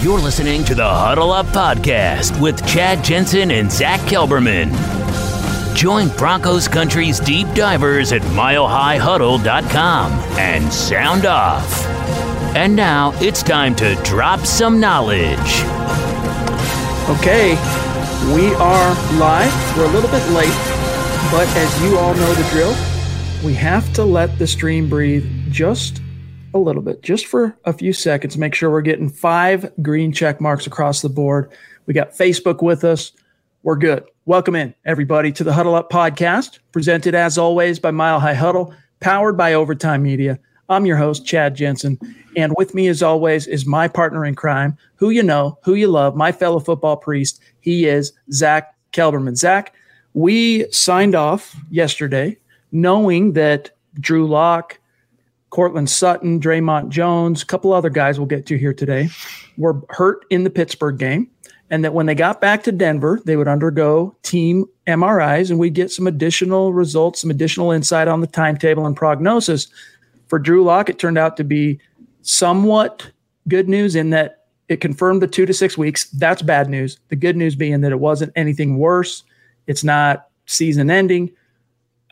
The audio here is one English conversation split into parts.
You're listening to the Huddle Up Podcast with Chad Jensen and Zach Kelberman. Join Broncos Country's deep divers at milehighhuddle.com and sound off. And now it's time to drop some knowledge. Okay, we are live. We're a little bit late, but as you all know the drill, we have to let the stream breathe just a little bit, just for a few seconds. Make sure we're getting five green check marks across the board. We got Facebook with us. We're good. Welcome in, everybody, to the Huddle Up podcast, presented as always by Mile High Huddle, powered by Overtime Media. I'm your host, Chad Jensen. And with me, as always, is my partner in crime, who you know, who you love, my fellow football priest. He is Zach Kelberman. Zach, we signed off yesterday knowing that Drew Lock, Courtland Sutton, Dre'Mont Jones, a couple other guys we'll get to here today, were hurt in the Pittsburgh game. And that when they got back to Denver, they would undergo team MRIs and we'd get some additional results, some additional insight on the timetable and prognosis. For Drew Lock, it turned out to be somewhat good news in that it confirmed the two to six weeks. That's bad news. The good news being that it wasn't anything worse. It's not season ending.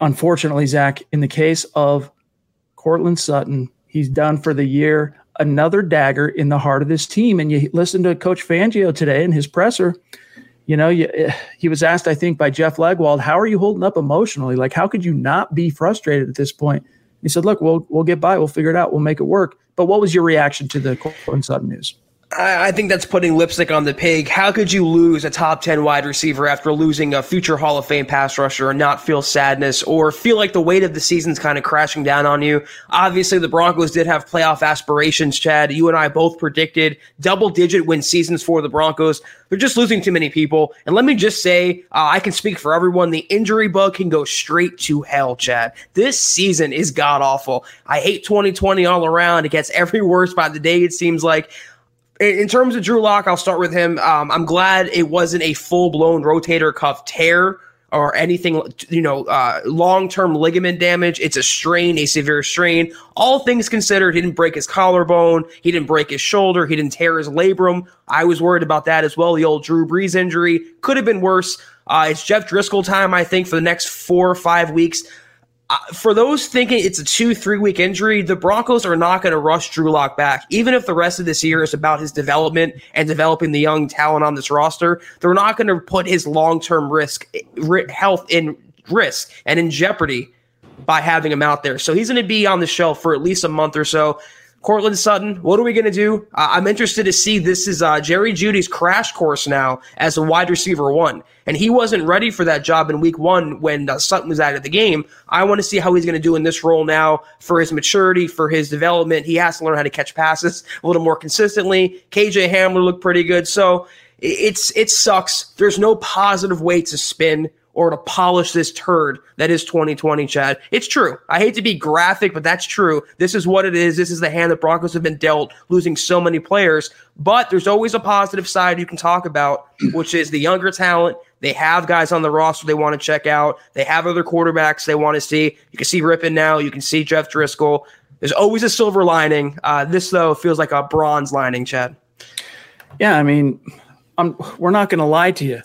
Unfortunately, Zach, in the case of Courtland Sutton, he's done for the year. Another dagger in the heart of this team. And you listen to Coach Fangio today in his presser. You know, you, eh, he was asked, I think, by Jeff Legwold, "How are you holding up emotionally? Like, how could you not be frustrated at this point?" He said, "Look, we'll we'll get by. We'll figure it out. We'll make it work." But what was your reaction to the Courtland Sutton news? I, I think that's putting lipstick on the pig. How could you lose a top 10 wide receiver after losing a future Hall of Fame pass rusher and not feel sadness or feel like the weight of the season's kind of crashing down on you? Obviously, the Broncos did have playoff aspirations, Chad. You and I both predicted double digit win seasons for the Broncos. They're just losing too many people. And let me just say, uh, I can speak for everyone. The injury bug can go straight to hell, Chad. This season is god awful. I hate 2020 all around. It gets every worse by the day, it seems like in terms of Drew Lock, I'll start with him. Um, I'm glad it wasn't a full blown rotator cuff tear or anything, you know, uh, long term ligament damage. It's a strain, a severe strain. All things considered, he didn't break his collarbone, he didn't break his shoulder, he didn't tear his labrum. I was worried about that as well. The old Drew Brees injury could have been worse. Uh, it's Jeff Driskel time, I think, for the next four or five weeks. For those thinking it's a two, three week injury, the Broncos are not going to rush Drew Lock back. Even if the rest of this year is about his development and developing the young talent on this roster, they're not going to put his long term risk, health in risk and in jeopardy by having him out there. So he's going to be on the shelf for at least a month or so. Courtland Sutton, what are we going to do? Uh, I'm interested to see. This is uh, Jerry Jeudy's crash course now as a wide receiver one, and he wasn't ready for that job in week one when uh, Sutton was out of the game. I want to see how he's going to do in this role now for his maturity, for his development. He has to learn how to catch passes a little more consistently. KJ Hamler looked pretty good, so it's it sucks. There's no positive way to spin or to polish this turd that is 2020, Chad. It's true. I hate to be graphic, but that's true. This is what it is. This is the hand that Broncos have been dealt, losing so many players. But there's always a positive side you can talk about, which is the younger talent. They have guys on the roster they want to check out. They have other quarterbacks they want to see. You can see Rypien now. You can see Jeff Driskel. There's always a silver lining. Uh, this, though, feels like a bronze lining, Chad. Yeah, I mean, I'm, we're not going to lie to you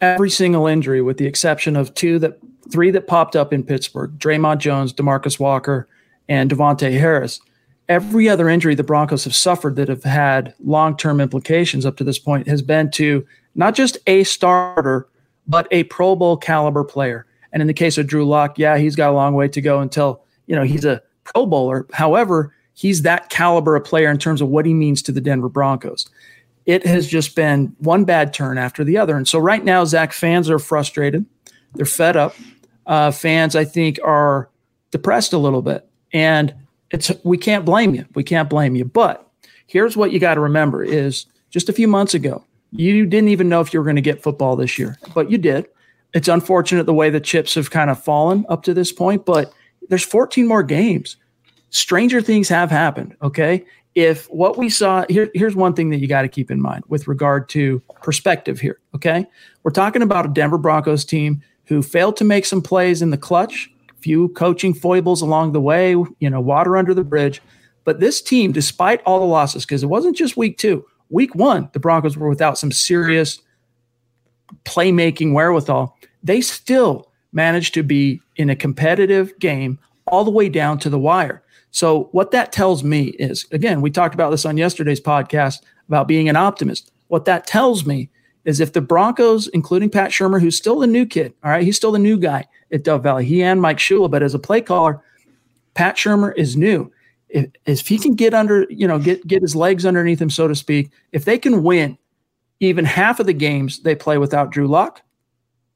every single injury, with the exception of two that three that popped up in Pittsburgh: Dre'Mont Jones, Demarcus Walker, and Davontae Harris. every other injury the Broncos have suffered that have had long term implications up to this point has been to not just a starter, but a Pro Bowl caliber player. And in the case of Drew Lock, yeah, he's got a long way to go until, you know, he's a Pro Bowler. However, he's that caliber of player in terms of what he means to the Denver Broncos. It has just been one bad turn after the other. And so right now, Zach, fans are frustrated. They're fed up. Uh, fans, I think, are depressed a little bit. And it's we can't blame you. We can't blame you. But here's what you got to remember is just a few months ago, you didn't even know if you were going to get football this year, but you did. It's unfortunate the way the chips have kind of fallen up to this point, but there's 14 more games. Stranger things have happened. Okay. If what we saw here, here's one thing that you got to keep in mind with regard to perspective here. Okay. We're talking about a Denver Broncos team who failed to make some plays in the clutch, few coaching foibles along the way, you know, water under the bridge. But this team, despite all the losses, because it wasn't just week two, week one, the Broncos were without some serious playmaking wherewithal. They still managed to be in a competitive game all the way down to the wire. So, what that tells me is again, we talked about this on yesterday's podcast about being an optimist. What that tells me is if the Broncos, including Pat Shurmur, who's still the new kid, all right, he's still the new guy at Dove Valley, he and Mike Shula, but as a play caller, Pat Shurmur is new. If, if he can get under, you know, get get his legs underneath him, so to speak, if they can win even half of the games they play without Drew Lock,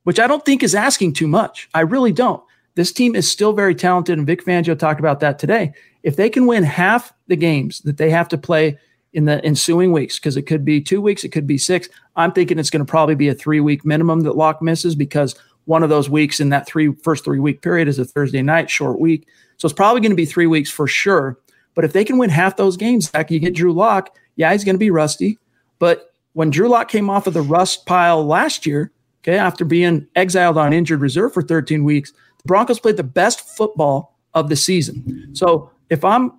which I don't think is asking too much. I really don't. This team is still very talented, and Vic Fangio talked about that today. If they can win half the games that they have to play in the ensuing weeks, because it could be two weeks, it could be six, I'm thinking it's going to probably be a three week minimum that Lock misses because one of those weeks in that three first three week period is a Thursday night short week. So it's probably going to be three weeks for sure. But if they can win half those games, Zach, you get Drew Lock. Yeah, he's going to be rusty. But when Drew Lock came off of the rust pile last year, okay, after being exiled on injured reserve for 13 weeks, the Broncos played the best football of the season. So if I'm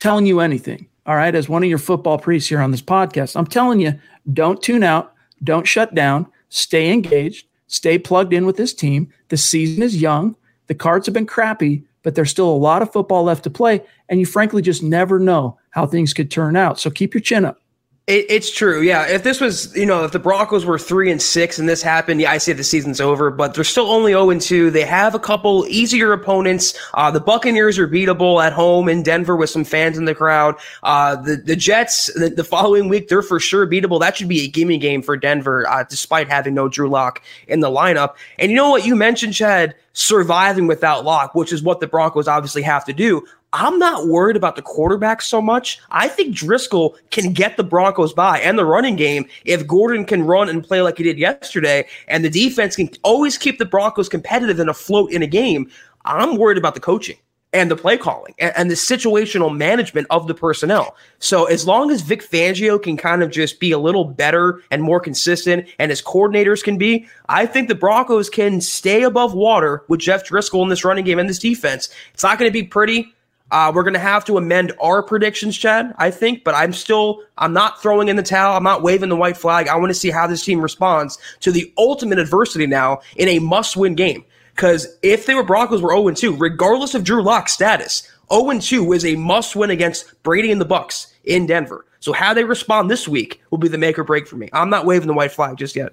telling you anything, all right, as one of your football priests here on this podcast, I'm telling you, don't tune out, don't shut down, stay engaged, stay plugged in with this team. The season is young, the cards have been crappy, but there's still a lot of football left to play. And you frankly just never know how things could turn out. So keep your chin up. It, it's true, yeah. If this was, you know, if the Broncos were three and six and this happened, yeah, I say the season's over. But they're still only zero and two. They have a couple easier opponents. Uh, the Buccaneers are beatable at home in Denver with some fans in the crowd. Uh, the the Jets the, the, following week they're for sure beatable. That should be a gimme game for Denver, uh, despite having no Drew Lock in the lineup. And you know what you mentioned, Chad, surviving without Lock, which is what the Broncos obviously have to do. I'm not worried about the quarterback so much. I think Driskel can get the Broncos by and the running game if Gordon can run and play like he did yesterday, and the defense can always keep the Broncos competitive and afloat in a game. I'm worried about the coaching and the play calling and, and, the situational management of the personnel. So as long as Vic Fangio can kind of just be a little better and more consistent, and his coordinators can be, I think the Broncos can stay above water with Jeff Driskel in this running game and this defense. It's not going to be pretty. Uh, we're going to have to amend our predictions, Chad, I think, but I'm still, I'm not throwing in the towel. I'm not waving the white flag. I want to see how this team responds to the ultimate adversity now in a must win game. Because if they were Broncos were 0 2, regardless of Drew Lock's status, 0 2 is a must win against Brady and the Bucks in Denver. So how they respond this week will be the make or break for me. I'm not waving the white flag just yet.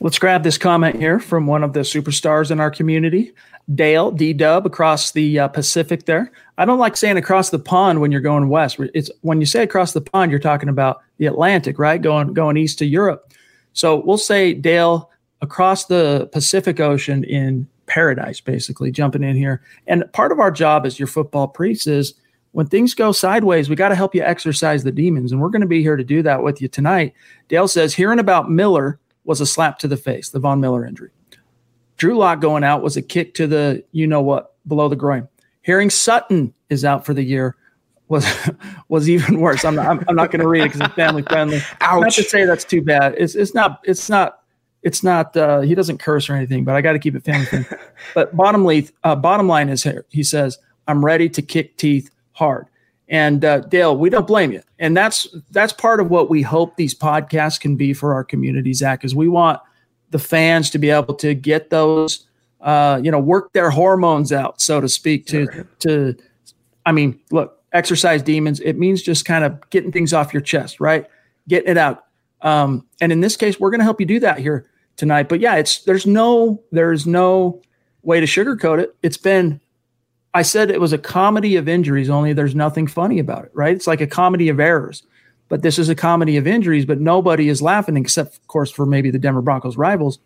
Let's grab this comment here from one of the superstars in our community. Dale D Dub across the uh, Pacific there. I don't like saying across the pond when you're going west. It's when you say across the pond, you're talking about the Atlantic, right? Going going east to Europe. So we'll say Dale across the Pacific Ocean in paradise, basically jumping in here. And part of our job as your football priest is when things go sideways, we got to help you exercise the demons, and we're going to be here to do that with you tonight. Dale says hearing about Miller was a slap to the face, the Von Miller injury. Drew Lock going out was a kick to the you know what below the groin. Hearing Sutton is out for the year was was even worse. I'm not, I'm, I'm not going to read it because it's family friendly. Ouch. Not to say that's too bad. It's it's not it's not it's not. Uh, he doesn't curse or anything, but I got to keep it family friendly. but bottom line, uh, bottom line is here. He says, "I'm ready to kick teeth hard." And uh, Dale, we don't blame you. And that's that's part of what we hope these podcasts can be for our community, Zach, is we want the fans to be able to get those, uh, you know, work their hormones out, so to speak. To to, I mean, look, exercise demons. It means just kind of getting things off your chest, right? Getting it out. Um, and in this case, we're going to help you do that here tonight. But yeah, it's there's no there's no way to sugarcoat it. It's been I said it was a comedy of injuries, only there's nothing funny about it, right? It's like a comedy of errors. But this is a comedy of injuries, but nobody is laughing except, of course, for maybe the Denver Broncos rivals.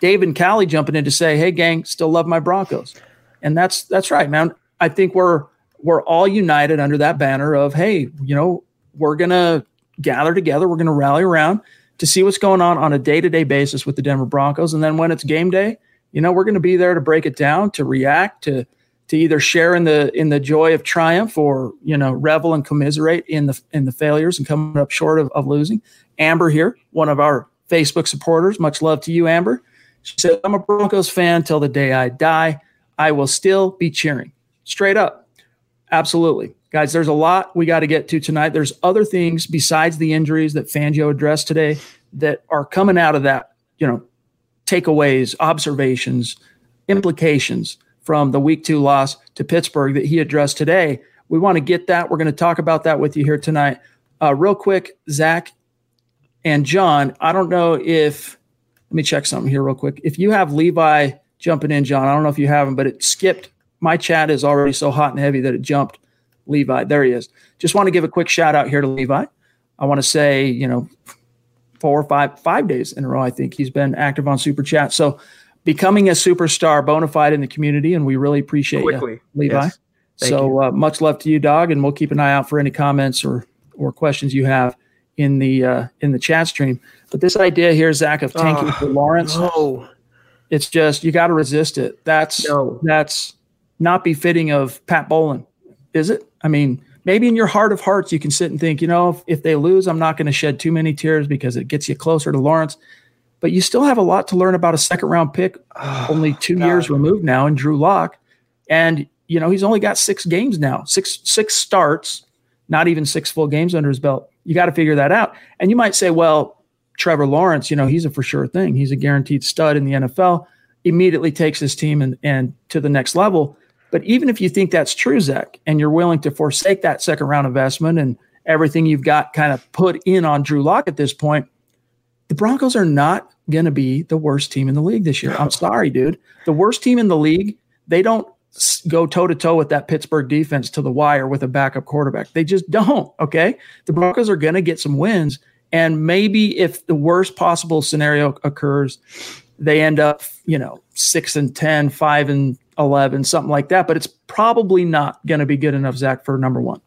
Dave and Callie jumping in to say, "Hey, gang, still love my Broncos," and that's that's right, man. I think we're we're all united under that banner of, "Hey, you know, we're gonna gather together, we're gonna rally around to see what's going on on a day to day basis with the Denver Broncos, and then when it's game day, you know, we're gonna be there to break it down, to react, to to either share in the in the joy of triumph or you know revel and commiserate in the in the failures and coming up short of, of losing. Amber here, one of our Facebook supporters, much love to you, Amber. She said, "I'm a Broncos fan till the day I die. I will still be cheering." Straight up, absolutely, guys. There's a lot we got to get to tonight. There's other things besides the injuries that Fangio addressed today that are coming out of that. You know, takeaways, observations, implications from the week two loss to Pittsburgh that he addressed today. We want to get that. We're going to talk about that with you here tonight. Uh, real quick, Zach and John, I don't know if, let me check something here real quick. If you have Levi jumping in, John, I don't know if you have him, but it skipped. My chat is already so hot and heavy that it jumped Levi. There he is. Just want to give a quick shout out here to Levi. I want to say, you know, four or five, five days in a row, I think he's been active on Super Chat. So becoming a superstar bona fide in the community, and we really appreciate Quickly. you, Levi. Yes. So uh, much love to you, dog, and we'll keep an eye out for any comments or or questions you have in the uh, in the chat stream. But this idea here, Zach, of tanking for Lawrence, no. it's just you got to resist it. That's no. that's not befitting of Pat Bowlen, is it? I mean, maybe in your heart of hearts, you can sit and think, you know, if, if they lose, I'm not going to shed too many tears because it gets you closer to Lawrence but you still have a lot to learn about a second round pick, oh, only two God. years removed now, in Drew Lock, and you know he's only got six games now, six six starts, not even six full games under his belt. You got to figure that out. And you might say, well, Trevor Lawrence, you know, he's a for sure thing. He's a guaranteed stud in the NFL. Immediately takes his team and and to the next level. But even if you think that's true, Zach, and you're willing to forsake that second round investment and everything you've got kind of put in on Drew Lock at this point the Broncos are not going to be the worst team in the league this year. I'm sorry, dude. The worst team in the league, they don't go toe to toe with that Pittsburgh defense to the wire with a backup quarterback. They just don't. Okay. The Broncos are going to get some wins. And maybe if the worst possible scenario occurs, they end up, you know, six and 10, five and 11, something like that. But it's probably not going to be good enough, Zach, for number one.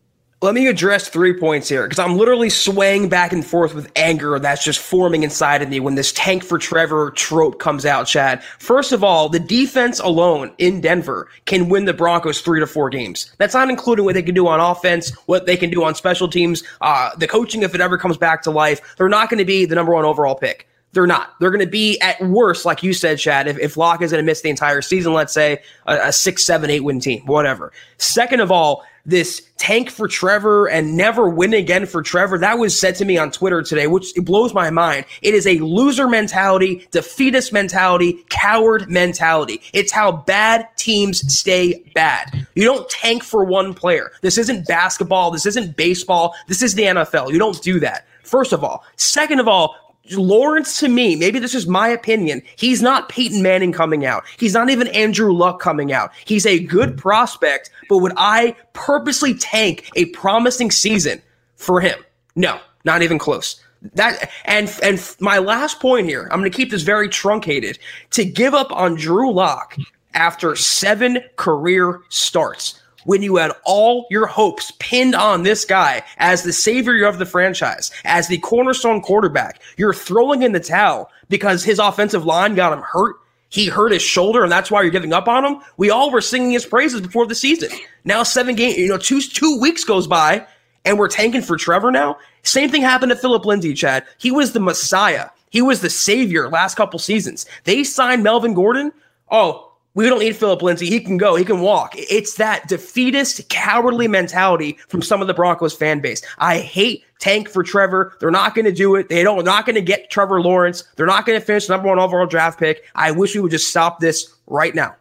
Let me address three points here because I'm literally swaying back and forth with anger that's just forming inside of me when this tank for Trevor trope comes out, Chad. First of all, the defense alone in Denver can win the Broncos three to four games. That's not including what they can do on offense, what they can do on special teams, uh, the coaching if it ever comes back to life. They're not going to be the number one overall pick. They're not. They're going to be at worst, like you said, Chad. If, if Lock is going to miss the entire season, let's say a, a six, seven, eight win team, whatever. Second of all, this tank for Trevor and never win again for Trevor. That was said to me on Twitter today, which blows my mind. It is a loser mentality, defeatist mentality, coward mentality. It's how bad teams stay bad. You don't tank for one player. This isn't basketball. This isn't baseball. This is the NFL. You don't do that. First of all. Second of all, Lawrence, to me, maybe this is my opinion, he's not Peyton Manning coming out. He's not even Andrew Luck coming out. He's a good prospect, but would I purposely tank a promising season for him? No, not even close. That and and my last point here, I'm going to keep this very truncated. To give up on Drew Lock after seven career starts when you had all your hopes pinned on this guy as the savior of the franchise, as the cornerstone quarterback. You're throwing in the towel because his offensive line got him hurt. He hurt his shoulder, and that's why you're giving up on him. We all were singing his praises before the season. Now seven games, you know, two two weeks goes by, and we're tanking for Trevor now. Same thing happened to Phillip Lindsay, Chad. He was the messiah. He was the savior last couple seasons. They signed Melvin Gordon. Oh, we don't need Phillip Lindsay. He can go. He can walk. It's that defeatist, cowardly mentality from some of the Broncos fan base. I hate tank for Trevor. They're not going to do it. They don't. They're not going to get Trevor Lawrence. They're not going to finish number one overall draft pick. I wish we would just stop this right now.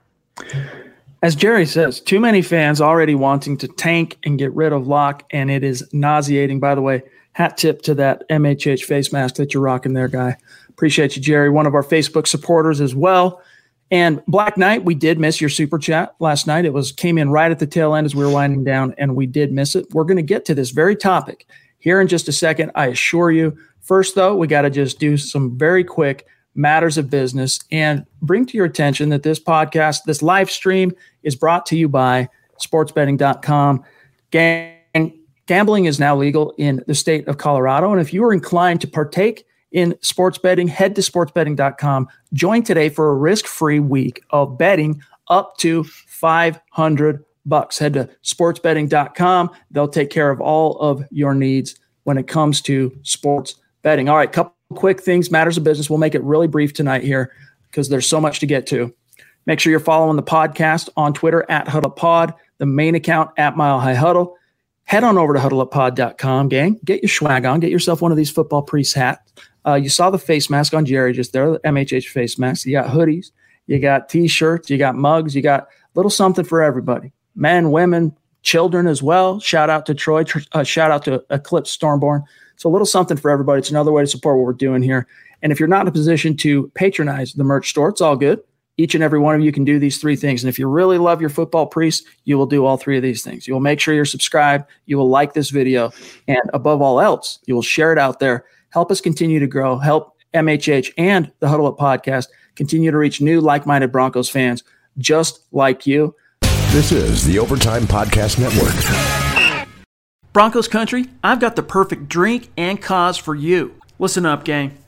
As Jerry says, too many fans already wanting to tank and get rid of Lock, and it is nauseating. By the way, hat tip to that MHH face mask that you're rocking there, guy. Appreciate you, Jerry, one of our Facebook supporters as well. And Black Knight, we did miss your super chat last night. It was came in right at the tail end as we were winding down, and we did miss it. We're going to get to this very topic here in just a second. I assure you. First, though, we got to just do some very quick matters of business and bring to your attention that this podcast, this live stream, is brought to you by sportsbetting.com. Gang, gambling is now legal in the state of Colorado. And if you are inclined to partake in sports betting, head to sportsbetting.com. Join today for a risk-free week of betting up to 500 bucks. Head to sportsbetting.com. They'll take care of all of your needs when it comes to sports betting. All right, couple quick things, matters of business. We'll make it really brief tonight here because there's so much to get to. Make sure you're following the podcast on Twitter at HuddlePod, the main account at Mile High Huddle. Head on over to huddleuppod.com, gang. Get your swag on. Get yourself one of these football priest hats. Uh, you saw the face mask on Jerry just there, the MHH face mask. You got hoodies, you got t-shirts, you got mugs, you got little something for everybody. Men, women, children as well. Shout out to Troy. Uh, shout out to Eclipse Stormborn. It's a little something for everybody. It's another way to support what we're doing here. And if you're not in a position to patronize the merch store, it's all good. Each and every one of you can do these three things. And if you really love your football priest, you will do all three of these things. You will make sure you're subscribed. You will like this video. And above all else, you will share it out there help us continue to grow, help MHH and the Huddle Up podcast continue to reach new like minded Broncos fans just like you. This is the Overtime Podcast Network. Broncos country, I've got the perfect drink and cause for you. Listen up, gang.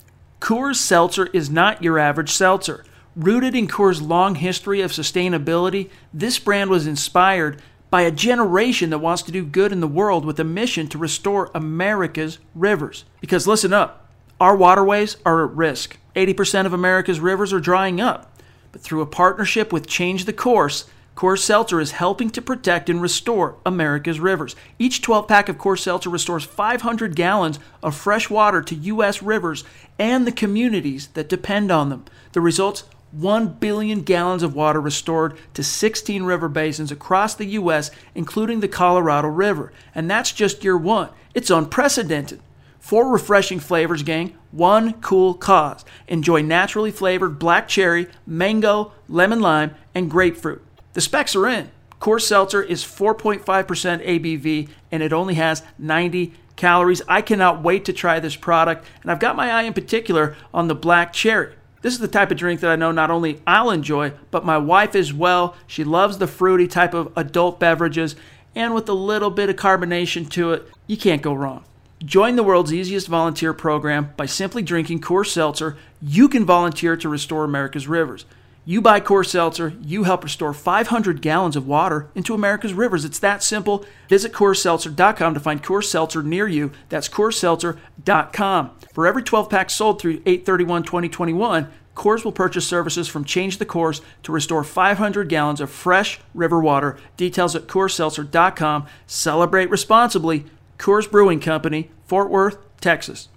Coors Seltzer is not your average seltzer. Rooted in Coors' long history of sustainability, this brand was inspired by a generation that wants to do good in the world with a mission to restore America's rivers. Because listen up, our waterways are at risk. 80% of America's rivers are drying up. But through a partnership with Change the Course, Coors Seltzer is helping to protect and restore America's rivers. Each 12 pack of Coors Seltzer restores 500 gallons of fresh water to U.S. rivers and the communities that depend on them. The results 1 billion gallons of water restored to 16 river basins across the U.S., including the Colorado River. And that's just year one. It's unprecedented. Four refreshing flavors, gang. One cool cause. Enjoy naturally flavored black cherry, mango, lemon lime, and grapefruit. The specs are in. Coors Seltzer is 4.5% ABV and it only has 90 calories. I cannot wait to try this product, and I've got my eye in particular on the black cherry. This is the type of drink that I know not only I'll enjoy, but my wife as well. She loves the fruity type of adult beverages, and with a little bit of carbonation to it, you can't go wrong. Join the world's easiest volunteer program by simply drinking Coors Seltzer. You can volunteer to restore America's rivers. You buy Coors Seltzer, you help restore 500 gallons of water into America's rivers. It's that simple. Visit CoorsSeltzer.com to find Coors Seltzer near you. That's CoorsSeltzer.com. For every 12 packs sold through 831-2021, Coors will purchase services from Change the Course to restore 500 gallons of fresh river water. Details at CoorsSeltzer.com. Celebrate responsibly. Coors Brewing Company, Fort Worth, Texas.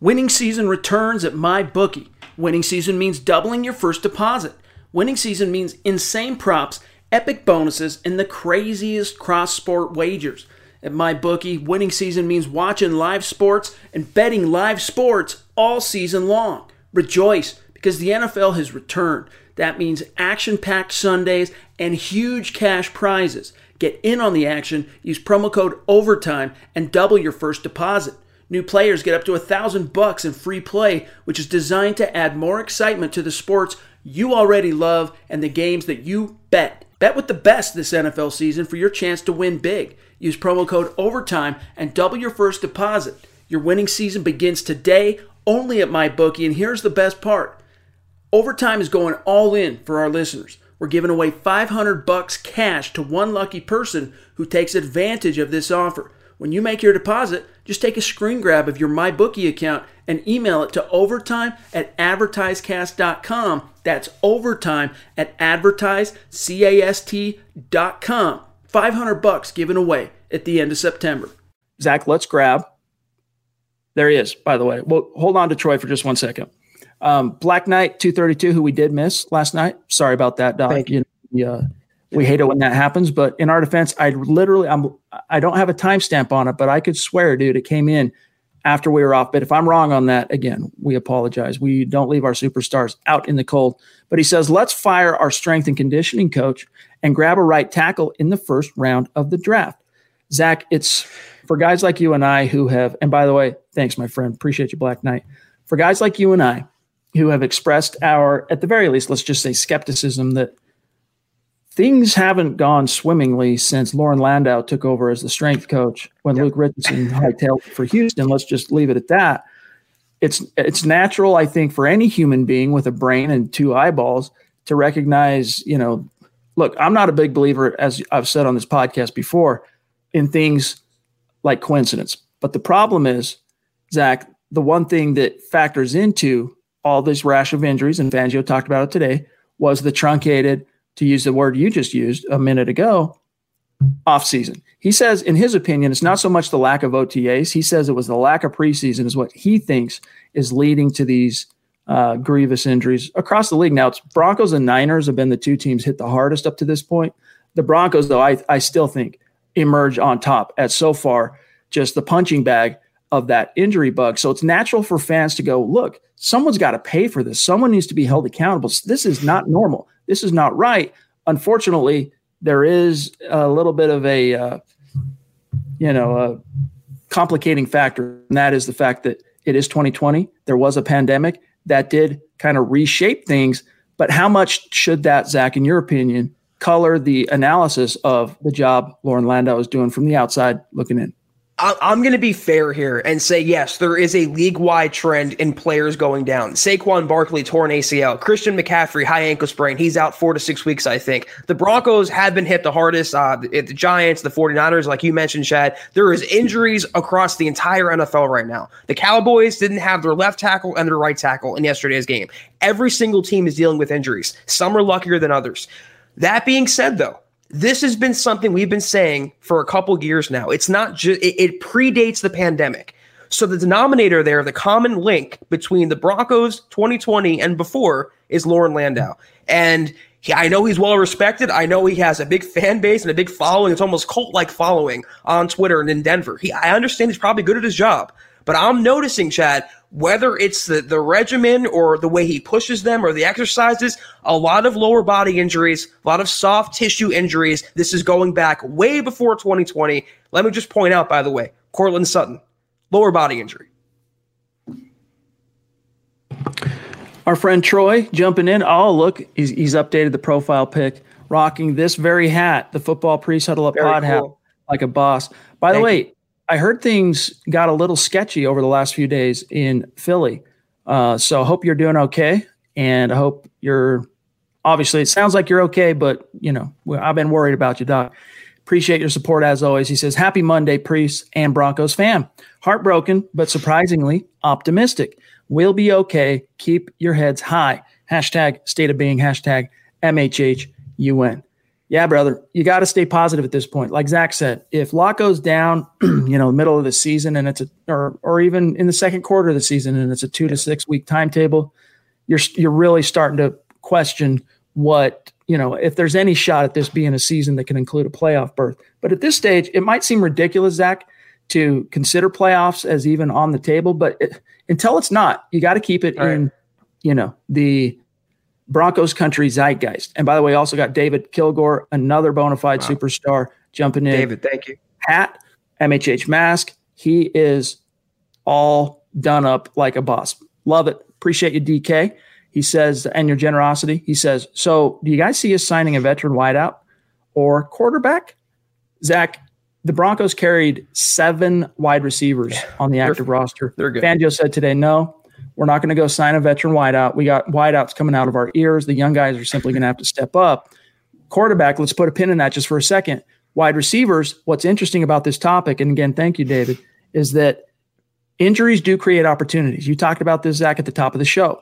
Winning season returns at MyBookie. Winning season means doubling your first deposit. Winning season means insane props, epic bonuses, and the craziest cross sport wagers. At MyBookie, winning season means watching live sports and betting live sports all season long. Rejoice because the NFL has returned. That means action packed Sundays and huge cash prizes. Get in on the action, use promo code OVERTIME, and double your first deposit. New players get up to a thousand bucks in free play, which is designed to add more excitement to the sports you already love and the games that you bet. Bet with the best this NFL season for your chance to win big. Use promo code OVERTIME and double your first deposit. Your winning season begins today only at MyBookie, and here's the best part. Overtime is going all in for our listeners. We're giving away 500 bucks cash to one lucky person who takes advantage of this offer. When you make your deposit, just take a screen grab of your MyBookie account and email it to overtime at advertisecast.com. That's overtime at advertisecast.com. 500 bucks given away at the end of September. Zach, let's grab. There he is, by the way. Well, hold on to Troy for just one second. Um, Black Knight 232, who we did miss last night. Sorry about that, Doc. Thank you. you uh, We hate it when that happens, but in our defense, I literally I'm I don't have a timestamp on it, but I could swear, dude, it came in after we were off. But if I'm wrong on that, again, we apologize. We don't leave our superstars out in the cold. But he says, let's fire our strength and conditioning coach and grab a right tackle in the first round of the draft. Zach, it's for guys like you and I who have, and by the way, thanks, my friend. Appreciate you, Black Knight. For guys like you and I who have expressed our, at the very least, let's just say skepticism that things haven't gone swimmingly since Loren Landow took over as the strength coach when yep. Luke Richardson hightailed for Houston. Let's just leave it at that. It's it's natural, I think, for any human being with a brain and two eyeballs to recognize, you know, look, I'm not a big believer, as I've said on this podcast before, in things like coincidence. But the problem is, Zach, the one thing that factors into all this rash of injuries, and Fangio talked about it today, was the truncated to use the word you just used a minute ago, off season. He says, in his opinion, it's not so much the lack of OTAs. He says it was the lack of preseason is what he thinks is leading to these uh, grievous injuries across the league. Now, it's Broncos and Niners have been the two teams hit the hardest up to this point. The Broncos, though, I, I still think emerge on top at so far just the punching bag of that injury bug. So it's natural for fans to go, look, someone's got to pay for this. Someone needs to be held accountable. This is not normal this is not right. Unfortunately, there is a little bit of a, uh, you know, a complicating factor, and that is the fact that it is 2020. There was a pandemic that did kind of reshape things. But how much should that, Zach, in your opinion, color the analysis of the job Loren Landow is doing from the outside looking in? I'm going to be fair here and say yes, there is a league-wide trend in players going down. Saquon Barkley torn ACL, Christian McCaffrey high ankle sprain, he's out four to six weeks, I think. The Broncos have been hit the hardest. Uh, the, the Giants, the 49ers, like you mentioned, Chad, there is injuries across the entire NFL right now. The Cowboys didn't have their left tackle and their right tackle in yesterday's game. Every single team is dealing with injuries. Some are luckier than others. That being said, though, this has been something we've been saying for a couple years now. It's not just, it, it predates the pandemic. So the denominator there, the common link between the Broncos 2020 and before is Loren Landow. And he, I know he's well respected. I know he has a big fan base and a big following. It's almost cult like following on Twitter and in Denver. He, I understand he's probably good at his job. But I'm noticing, Chad, whether it's the, the regimen or the way he pushes them or the exercises, a lot of lower body injuries, a lot of soft tissue injuries. This is going back way before 2020. Let me just point out, by the way, Courtland Sutton, lower body injury. Our friend Troy jumping in. Oh, look, he's, he's updated the profile pic, rocking this very hat, the football pre huddle up pod cool. hat, like a boss. By Thank the way, you. I heard things got a little sketchy over the last few days in Philly. Uh, so I hope you're doing okay. And I hope you're obviously, it sounds like you're okay, but you know, I've been worried about you, Doc. Appreciate your support as always. He says, Happy Monday, Priest and Broncos fan. Heartbroken, but surprisingly optimistic. We'll be okay. Keep your heads high. Hashtag state of being, hashtag MHHUN yeah, brother, you got to stay positive at this point. Like Zach said, if Lock goes down, you know, middle of the season and it's a, or, or even in the second quarter of the season and it's a two to six week timetable, you're, you're really starting to question what, you know, if there's any shot at this being a season that can include a playoff berth. But at this stage, it might seem ridiculous, Zach, to consider playoffs as even on the table. But it, until it's not, you got to keep it in, you know, the Broncos country zeitgeist. And by the way, also got David Kilgore, another bona fide wow. superstar, jumping in. David, thank you. Hat, MHH mask. He is all done up like a boss. Love it. Appreciate you, DK. He says, and your generosity. He says, so do you guys see us signing a veteran wideout or quarterback? Zach, the Broncos carried seven wide receivers on the active they're, roster. They're good. Fangio said today, no, we're not going to go sign a veteran wideout. We got wideouts coming out of our ears. The young guys are simply going to have to step up. Quarterback, let's put a pin in that just for a second. Wide receivers, what's interesting about this topic, and again, thank you, David, is that injuries do create opportunities. You talked about this, Zach, at the top of the show.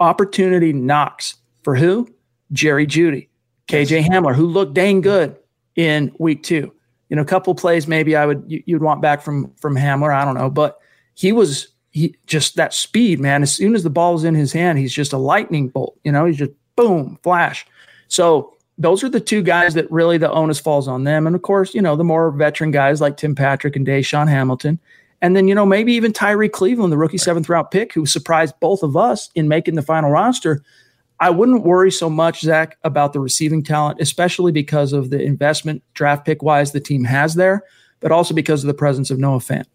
Opportunity knocks for who? Jerry Jeudy, KJ Hamler, who looked dang good in week two. You know, a couple plays maybe I would you'd want back from from Hamler. I don't know, but he was he just that speed, man. As soon as the ball is in his hand, he's just a lightning bolt. You know, he's just boom, flash. So those are the two guys that really the onus falls on them. And of course, you know, the more veteran guys like Tim Patrick and DaeSean Hamilton. And then, you know, maybe even Tyrie Cleveland, the rookie seventh round pick, who surprised both of us in making the final roster. I wouldn't worry so much, Zach, about the receiving talent, especially because of the investment draft pick wise the team has there, but also because of the presence of Noah Fant.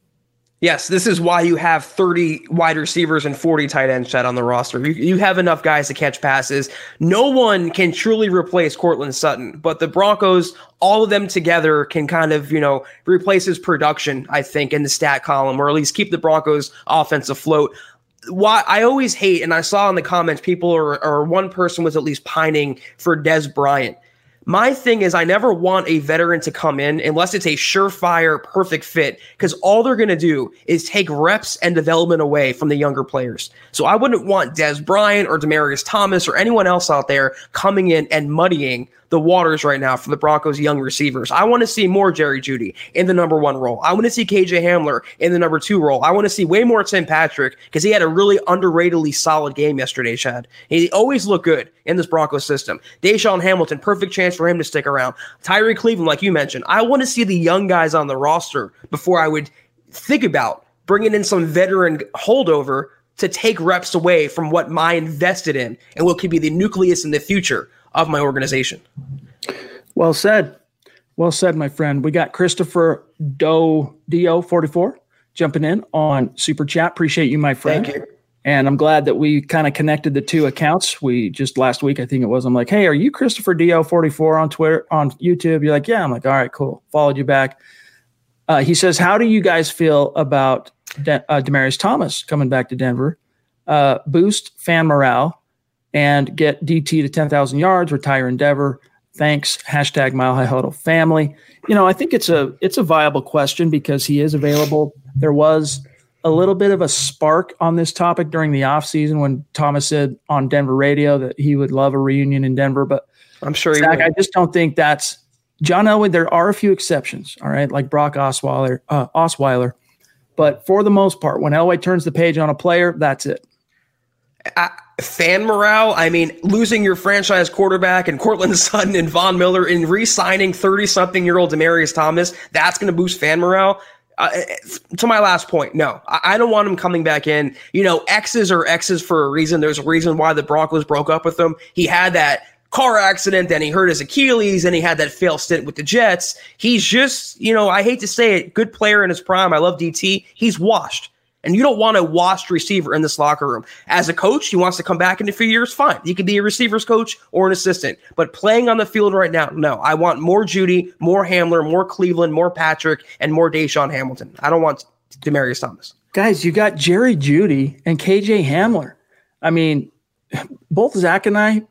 Yes, this is why you have 30 wide receivers and 40 tight ends set on the roster. You, you have enough guys to catch passes. No one can truly replace Courtland Sutton, but the Broncos, all of them together, can kind of, you know, replace his production, I think, in the stat column, or at least keep the Broncos offense afloat. Why I always hate, and I saw in the comments, people or, or one person was at least pining for Dez Bryant. My thing is, I never want a veteran to come in unless it's a surefire, perfect fit, because all they're going to do is take reps and development away from the younger players. So I wouldn't want Dez Bryant or Demaryius Thomas or anyone else out there coming in and muddying the waters right now for the Broncos' young receivers. I want to see more Jerry Jeudy in the number one role. I want to see KJ Hamler in the number two role. I want to see way more Tim Patrick because he had a really underratedly solid game yesterday, Chad. He always looked good in this Broncos system. DaeSean Hamilton, perfect chance for him to stick around. Tyrie Cleveland, like you mentioned. I want to see the young guys on the roster before I would think about bringing in some veteran holdover to take reps away from what my invested in and what could be the nucleus in the future of my organization. Well said. Well said, my friend. We got Christopher Doe Do 44 jumping in on Super Chat. Appreciate you, my friend. Thank you. And I'm glad that we kind of connected the two accounts. We just last week, I think it was. I'm like, hey, are you Christopher Do 44 on Twitter, on YouTube? You're like, yeah. I'm like, all right, cool. Followed you back. Uh, he says, how do you guys feel about De- uh, Demaryius Thomas coming back to Denver? Uh, boost fan morale and get DT to 10,000 yards, retire Endeavor. Thanks. Hashtag Mile High Huddle family. You know, I think it's a it's a viable question because he is available. There was a little bit of a spark on this topic during the offseason when Thomas said on Denver radio that he would love a reunion in Denver, but I'm sure Zach, I just don't think that's John Elway. There are a few exceptions, all right, like Brock Osweiler, uh, Osweiler, but for the most part, when Elway turns the page on a player, that's it. I, fan morale. I mean, losing your franchise quarterback and Courtland Sutton and Von Miller and re-signing 30-something year old Demaryius Thomas, that's going to boost fan morale. Uh, to my last point, no, I, I, don't want him coming back in. You know, X's are X's for a reason. There's a reason why the Broncos broke up with him. He had that car accident, then he hurt his Achilles, and he had that fail stint with the Jets. He's just, you know, I hate to say it, good player in his prime. I love DT. He's washed. And you don't want a washed receiver in this locker room. As a coach, he wants to come back in a few years, fine. He could be a receivers coach or an assistant. But playing on the field right now, no. I want more Jeudy, more Hamler, more Cleveland, more Patrick, and more DaeSean Hamilton. I don't want Demaryius Thomas. Guys, you got Jerry Jeudy and KJ Hamler. I mean, both Zach and I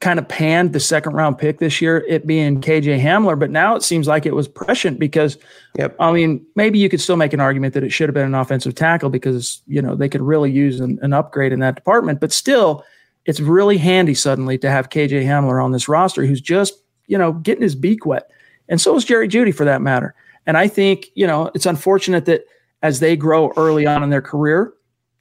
kind of panned the second round pick this year, it being KJ Hamler, but now it seems like it was prescient because, yep. I mean, maybe you could still make an argument that it should have been an offensive tackle because, you know, they could really use an, an upgrade in that department. But still, it's really handy suddenly to have KJ Hamler on this roster who's just, you know, getting his beak wet. And so is Jerry Jeudy for that matter. And I think, you know, it's unfortunate that as they grow early on in their career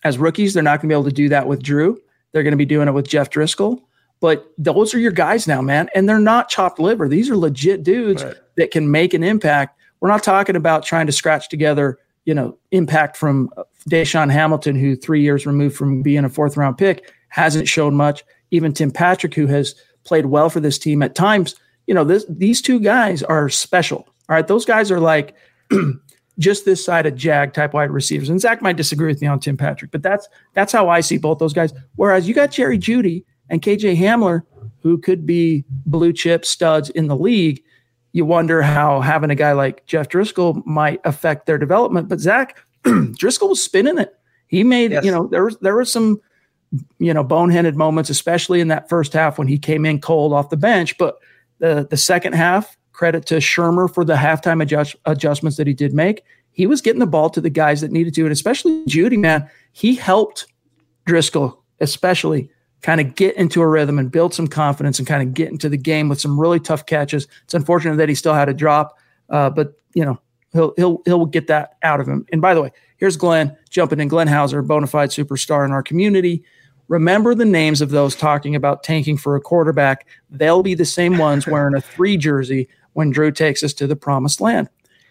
as rookies, they're not going to be able to do that with Drew. They're going to be doing it with Jeff Driskel. But those are your guys now, man. And they're not chopped liver. These are legit dudes right. that can make an impact. We're not talking about trying to scratch together, you know, impact from uh, DaeSean Hamilton, who three years removed from being a fourth round pick hasn't shown much. Even Tim Patrick, who has played well for this team at times, you know, this, these two guys are special. All right. Those guys are like just this side of Jag type wide receivers. And Zach might disagree with me on Tim Patrick, but that's that's how I see both those guys. Whereas you got Jerry Jeudy and KJ Hamler, who could be blue chip studs in the league, you wonder how having a guy like Jeff Driskel might affect their development. But Zach Driskel was spinning it. He made, yes. you know, there was there were some, you know, boneheaded moments, especially in that first half when he came in cold off the bench. But the the second half, credit to Shurmur for the halftime adjust, adjustments that he did make. He was getting the ball to the guys that needed to, and especially Jeudy, man. He helped Driskel, especially kind of get into a rhythm and build some confidence and kind of get into the game with some really tough catches. It's unfortunate that he still had a drop, uh, but you know he'll he'll he'll get that out of him. And by the way, here's Glenn jumping in. Glenn Hauser, bona fide superstar in our community. remember the names of those talking about tanking for a quarterback. They'll be the same ones wearing a three jersey when Drew takes us to the promised land.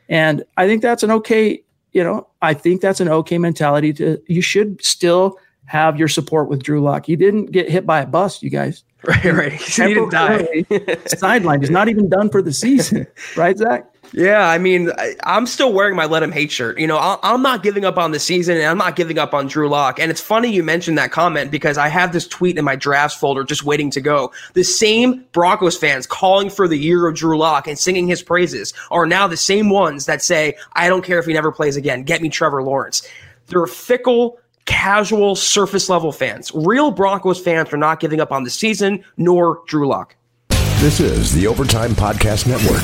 And I think that's an okay, you know, I think that's an okay mentality to you should still have your support with Drew Lock. He didn't get hit by a bus, you guys. Right, right. He didn't die. sidelined. He's not even done for the season. Right, Zach? Yeah, I mean, I, am still wearing my "Let Him Hate" shirt. You know, i am not giving up on the season, and I'm not giving up on Drew Lock. And it's funny you mentioned that comment because I have this tweet in my drafts folder just waiting to go. The same Broncos fans calling for the year of Drew Lock and singing his praises are now the same ones that say, "I don't care if he never plays again. Get me Trevor Lawrence." They're fickle, casual, surface level fans. Real Broncos fans are not giving up on the season, nor Drew Lock. This is the Overtime Podcast Network.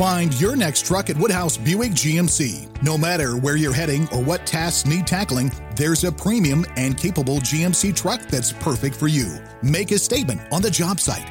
Find your next truck at Woodhouse Buick GMC. No matter where you're heading or what tasks need tackling, there's a premium and capable GMC truck that's perfect for you. Make a statement on the job site,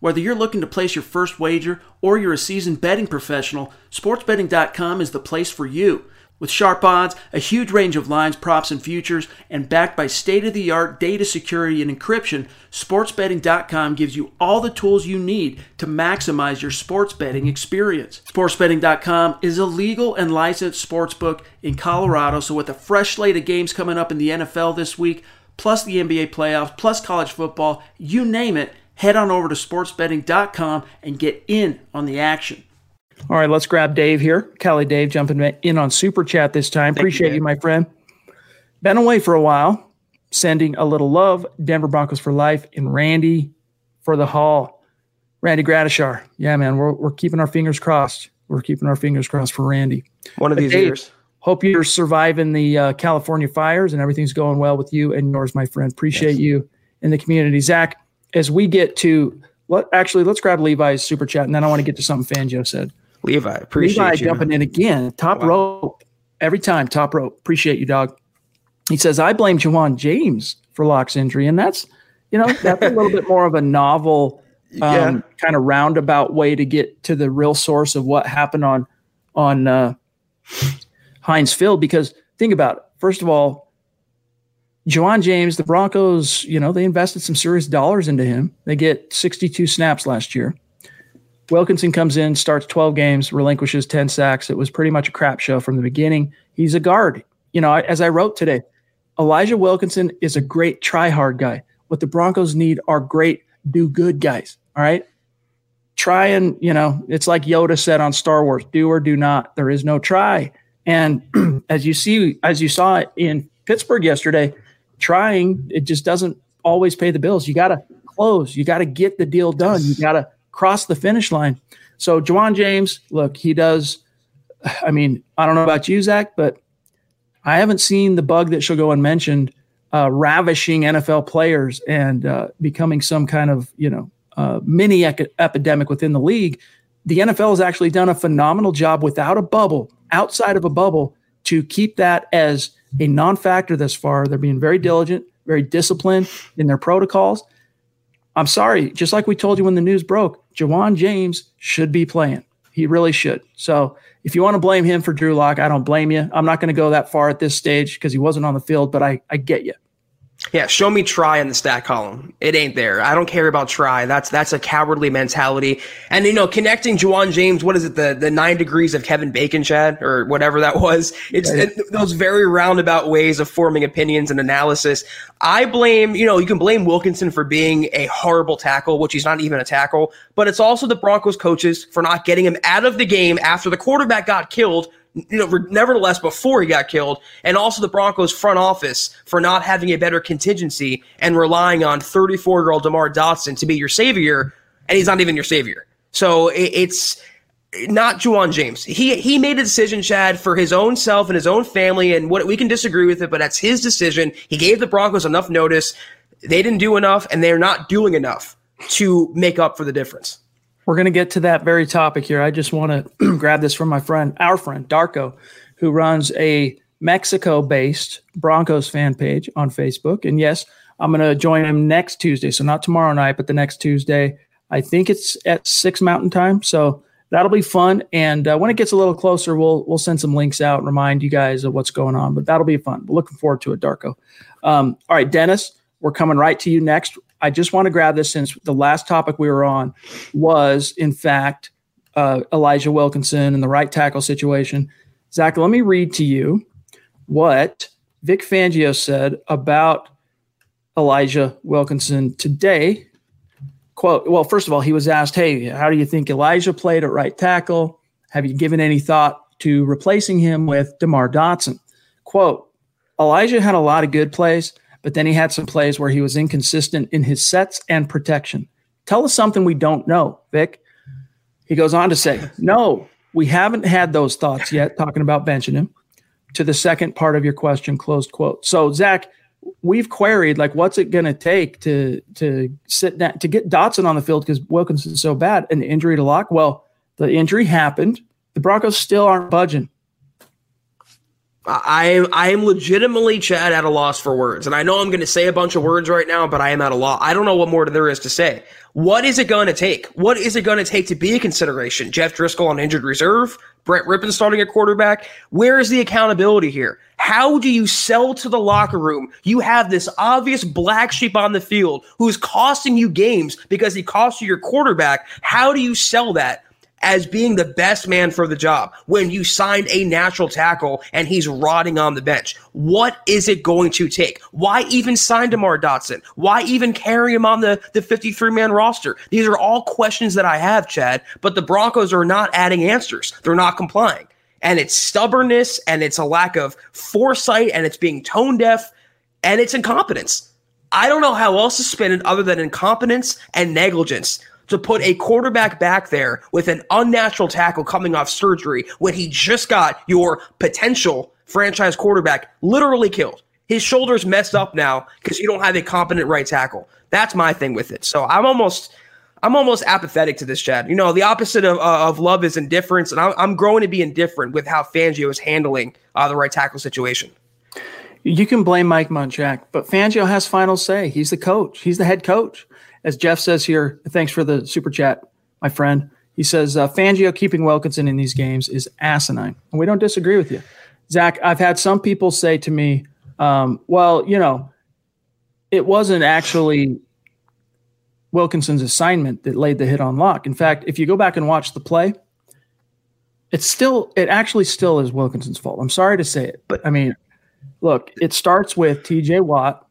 Whether you're looking to place your first wager or you're a seasoned betting professional, sportsbetting.com is the place for you. With sharp odds, a huge range of lines, props, and futures, and backed by state of the art data security and encryption, sportsbetting.com gives you all the tools you need to maximize your sports betting experience. Sportsbetting.com is a legal and licensed sports book in Colorado, so with a fresh slate of games coming up in the NFL this week, plus the NBA playoffs, plus college football, you name it, head on over to sportsbetting.com and get in on the action. All right, let's grab Dave here. Kelly Dave jumping in on Super Chat this time. Thank Appreciate you, you, my friend. Been away for a while. Sending a little love. Denver Broncos for life and Randy for the Hall. Randy Gradishar. Yeah, man, we're, we're keeping our fingers crossed. We're keeping our fingers crossed for Randy. One of but these Dave, years. Hope you're surviving the uh, California fires and everything's going well with you and yours, my friend. Appreciate yes. you in the community. Zach, as we get to, let, actually, let's grab Levi's super chat and then I want to get to something Fangio said. Levi, appreciate Levi you. jumping in again. Top wow. rope. Every time, top rope. Appreciate you, dog. He says, I blame Ja'Wuan James for Lock's injury. And that's, you know, that's a little bit more of a novel um, yeah. kind of roundabout way to get to the real source of what happened on on uh, Heinz Field. Because think about it. First of all, Ja'Wuan James, the Broncos, you know, they invested some serious dollars into him. They get 62 snaps last year. Wilkinson comes in, starts 12 games, relinquishes 10 sacks. It was pretty much a crap show from the beginning. He's a guard. You know, as I wrote today, Elijah Wilkinson is a great try hard guy. What the Broncos need are great do good guys. All right. Try and, you know, it's like Yoda said on Star Wars do or do not. There is no try. And as you see, as you saw in Pittsburgh yesterday, trying, it just doesn't always pay the bills. You got to close, you got to get the deal done, you got to cross the finish line. So Ja'Wuan James, look, he does. I mean, I don't know about you, Zach, but I haven't seen the bug that shall go unmentioned, uh, ravishing NFL players and uh, becoming some kind of you know uh, mini epidemic within the league. The NFL has actually done a phenomenal job without a bubble, outside of a bubble, to keep that as a non-factor thus far. They're being very diligent, very disciplined in their protocols. I'm sorry, just like we told you when the news broke, Ja'Wuan James should be playing. He really should. So if you want to blame him for Drew Lock, I don't blame you. I'm not going to go that far at this stage because he wasn't on the field, but I, I get you. Yeah, show me try in the stat column. It ain't there. I don't care about try. That's that's a cowardly mentality. And you know, connecting Ja'Wuan James, what is it, the the nine degrees of Kevin Bacon, Chad, or whatever that was. It's it, those very roundabout ways of forming opinions and analysis. I blame, you know, you can blame Wilkinson for being a horrible tackle, which he's not even a tackle, but it's also the Broncos coaches for not getting him out of the game after the quarterback got killed you know, nevertheless, before he got killed, and also the Broncos front office for not having a better contingency and relying on 34 year old DeMar Dotson to be your savior, and he's not even your savior. So it, it's not Ja'Wuan James. He he made a decision, Chad, for his own self and his own family, and what we can disagree with it, but that's his decision. He gave the Broncos enough notice. They didn't do enough, and they're not doing enough to make up for the difference. We're going to get to that very topic here. I just want to grab this from my friend, our friend, Darko, who runs a Mexico based Broncos fan page on Facebook. And yes, I'm going to join him next Tuesday. So not tomorrow night, but the next Tuesday. I think it's at six Mountain Time. So that'll be fun. And uh, when it gets a little closer, we'll we'll send some links out, and remind you guys of what's going on. But that'll be fun. We're looking forward to it, Darko. Um, all right, Dennis, we're coming right to you next. I just want to grab this since the last topic we were on was, in fact, uh, Elijah Wilkinson and the right tackle situation. Zach, let me read to you what Vic Fangio said about Elijah Wilkinson today. Quote, well, first of all, he was asked, Hey, how do you think Elijah played at right tackle? Have you given any thought to replacing him with DeMar Dotson? Quote, Elijah had a lot of good plays but then he had some plays where he was inconsistent in his sets and protection. Tell us something we don't know, Vic. He goes on to say, No, we haven't had those thoughts yet, talking about benching him. To the second part of your question, closed quote. So, Zach, we've queried like what's it going to take to to sit down to get Dotson on the field because Wilkinson's so bad an injury to Lock. Well, the injury happened. The Broncos still aren't budging. I I am legitimately Chad at a loss for words, and I know I'm going to say a bunch of words right now, but I am at a loss. I don't know what more there is to say. What is it going to take? What is it going to take to be a consideration? Jeff Driskel on injured reserve, Brett Rypien starting at quarterback. Where is the accountability here? How do you sell to the locker room? You have this obvious black sheep on the field who's costing you games because he cost you your quarterback. How do you sell that as being the best man for the job when you signed a natural tackle and he's rotting on the bench? What is it going to take? Why even sign DeMar Dotson? Why even carry him on the, the 53 man roster? These are all questions that I have, Chad, but the Broncos are not adding answers. They're not complying. And it's stubbornness and it's a lack of foresight and it's being tone deaf and it's incompetence. I don't know how else to spin it other than incompetence and negligence to put a quarterback back there with an unnatural tackle coming off surgery when he just got your potential franchise quarterback literally killed. His shoulder's messed up now because you don't have a competent right tackle. That's my thing with it. So I'm almost. I'm almost apathetic to this, Chad. You know, the opposite of, uh, of love is indifference, and I'm, I'm growing to be indifferent with how Fangio is handling uh, the right tackle situation. You can blame Mike Munchak, but Fangio has final say. He's the coach. He's the head coach as Jeff says here, thanks for the super chat, my friend. He says uh, Fangio keeping Wilkinson in these games is asinine, and we don't disagree with you, Zach. I've had some people say to me, um, "Well, you know, it wasn't actually Wilkinson's assignment that laid the hit on Lock. In fact, if you go back and watch the play, it's still it actually still is Wilkinson's fault. I'm sorry to say it, but I mean, look, it starts with T.J. Watt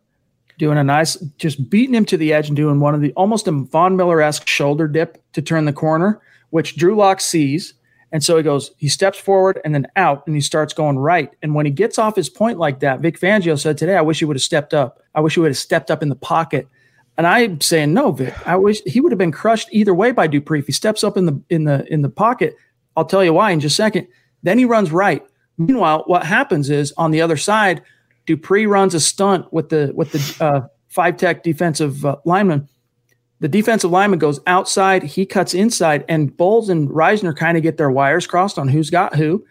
doing a nice, just beating him to the edge and doing one of the almost a Von Miller esque shoulder dip to turn the corner, which Drew Lock sees. And so he goes, he steps forward and then out and he starts going right. And when he gets off his point like that, Vic Fangio said today, I wish he would have stepped up. I wish he would have stepped up in the pocket. And I'm saying, no, Vic, I wish he would have been crushed either way by Dupree. If he steps up in the in the in the pocket, I'll tell you why in just a second. Then he runs right. Meanwhile, what happens is on the other side, Dupree runs a stunt with the with the uh, five tech defensive uh, lineman. The defensive lineman goes outside, he cuts inside, and Bolles and Risner kind of get their wires crossed on who's got who.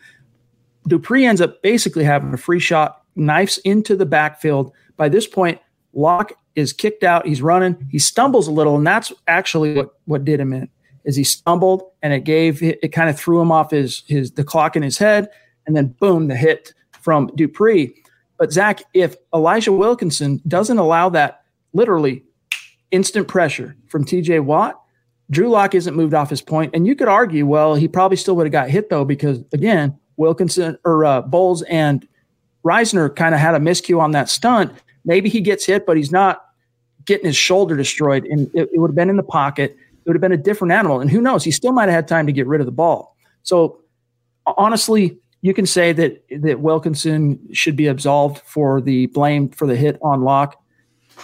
Dupree ends up basically having a free shot, knifes into the backfield. By this point, Lock is kicked out. He's running. He stumbles a little, and that's actually what, what did him in. is he stumbled and it gave it, it kind of threw him off his his the clock in his head, and then boom, the hit from Dupree. But Zach, if Elijah Wilkinson doesn't allow that literally instant pressure from TJ Watt, Drew Lock isn't moved off his point. And you could argue, well, he probably still would have got hit though, because again, Wilkinson or uh, Bolles and Risner kind of had a miscue on that stunt. Maybe he gets hit, but he's not getting his shoulder destroyed. And it, it would have been in the pocket. It would have been a different animal. And who knows? He still might have had time to get rid of the ball. So honestly, you can say that that Wilkinson should be absolved for the blame for the hit on Lock.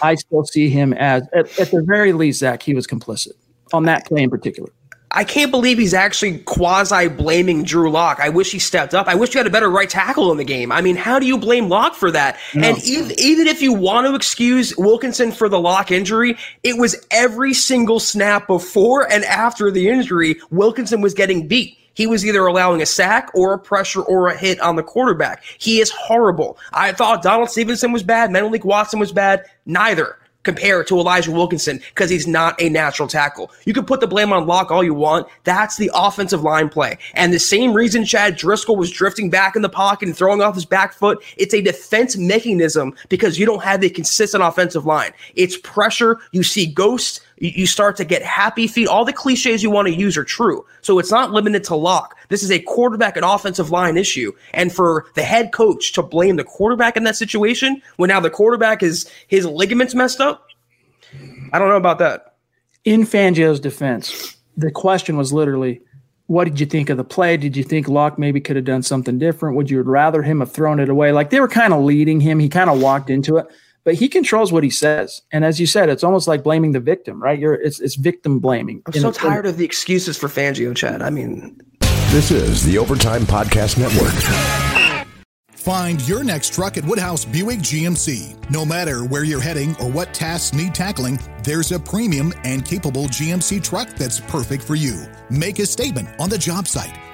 I still see him as, at, at the very least, Zach, he was complicit on that play in particular. I can't believe he's actually quasi blaming Drew Lock. I wish he stepped up. I wish you had a better right tackle in the game. I mean, how do you blame Lock for that? No. And even, even if you want to excuse Wilkinson for the Lock injury, it was every single snap before and after the injury, Wilkinson was getting beat. He was either allowing a sack or a pressure or a hit on the quarterback. He is horrible. I thought Donald Stevenson was bad. Menelik Watson was bad. Neither compared to Elijah Wilkinson because he's not a natural tackle. You can put the blame on Lock all you want. That's the offensive line play. And the same reason Chad Driskel was drifting back in the pocket and throwing off his back foot, it's a defense mechanism because you don't have a consistent offensive line. It's pressure. You see ghosts you, start to get happy feet. All the cliches you want to use are true. So it's not limited to Lock. This is a quarterback and offensive line issue. And for the head coach to blame the quarterback in that situation when now the quarterback is his ligaments messed up, I don't know about that. In Fangio's defense, the question was literally, what did you think of the play? Did you think Lock maybe could have done something different? Would you rather him have thrown it away? Like they were kind of leading him. He kind of walked into it but he controls what he says. And as you said, it's almost like blaming the victim, right? You're it's it's victim blaming. I'm so tired of the excuses for Fangio, Chad. I mean, this is the Overtime Podcast Network. Find your next truck at Woodhouse Buick GMC. No matter where you're heading or what tasks need tackling, there's a premium and capable GMC truck that's perfect for you. Make a statement on the job site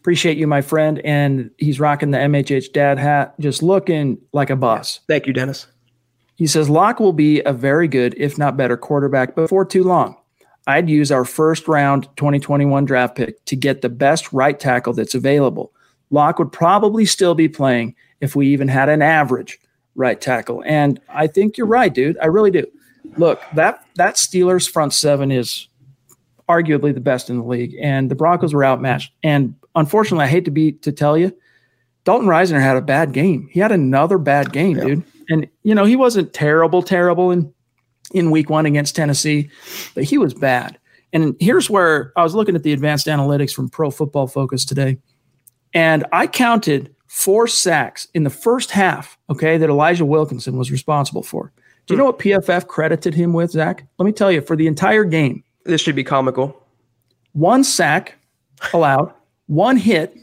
Appreciate you, my friend. And he's rocking the MHH dad hat, just looking like a boss. Thank you, Dennis. He says Lock will be a very good, if not better, quarterback before too long. I'd use our first round 2021 draft pick to get the best right tackle that's available. Lock would probably still be playing if we even had an average right tackle. And I think you're right, dude. I really do. Look, that that Steelers front seven is arguably the best in the league, and the Broncos were outmatched. And unfortunately, I hate to be to tell you, Dalton Risner had a bad game. He had another bad game, yeah. dude. And you know, he wasn't terrible, terrible in in week one against Tennessee, but he was bad. And here's where I was looking at the advanced analytics from Pro Football Focus today, and I counted four sacks in the first half, okay, that Elijah Wilkinson was responsible for. Do you know what PFF credited him with, Zach? Let me tell you, for the entire game. This should be comical. One sack allowed, one hit,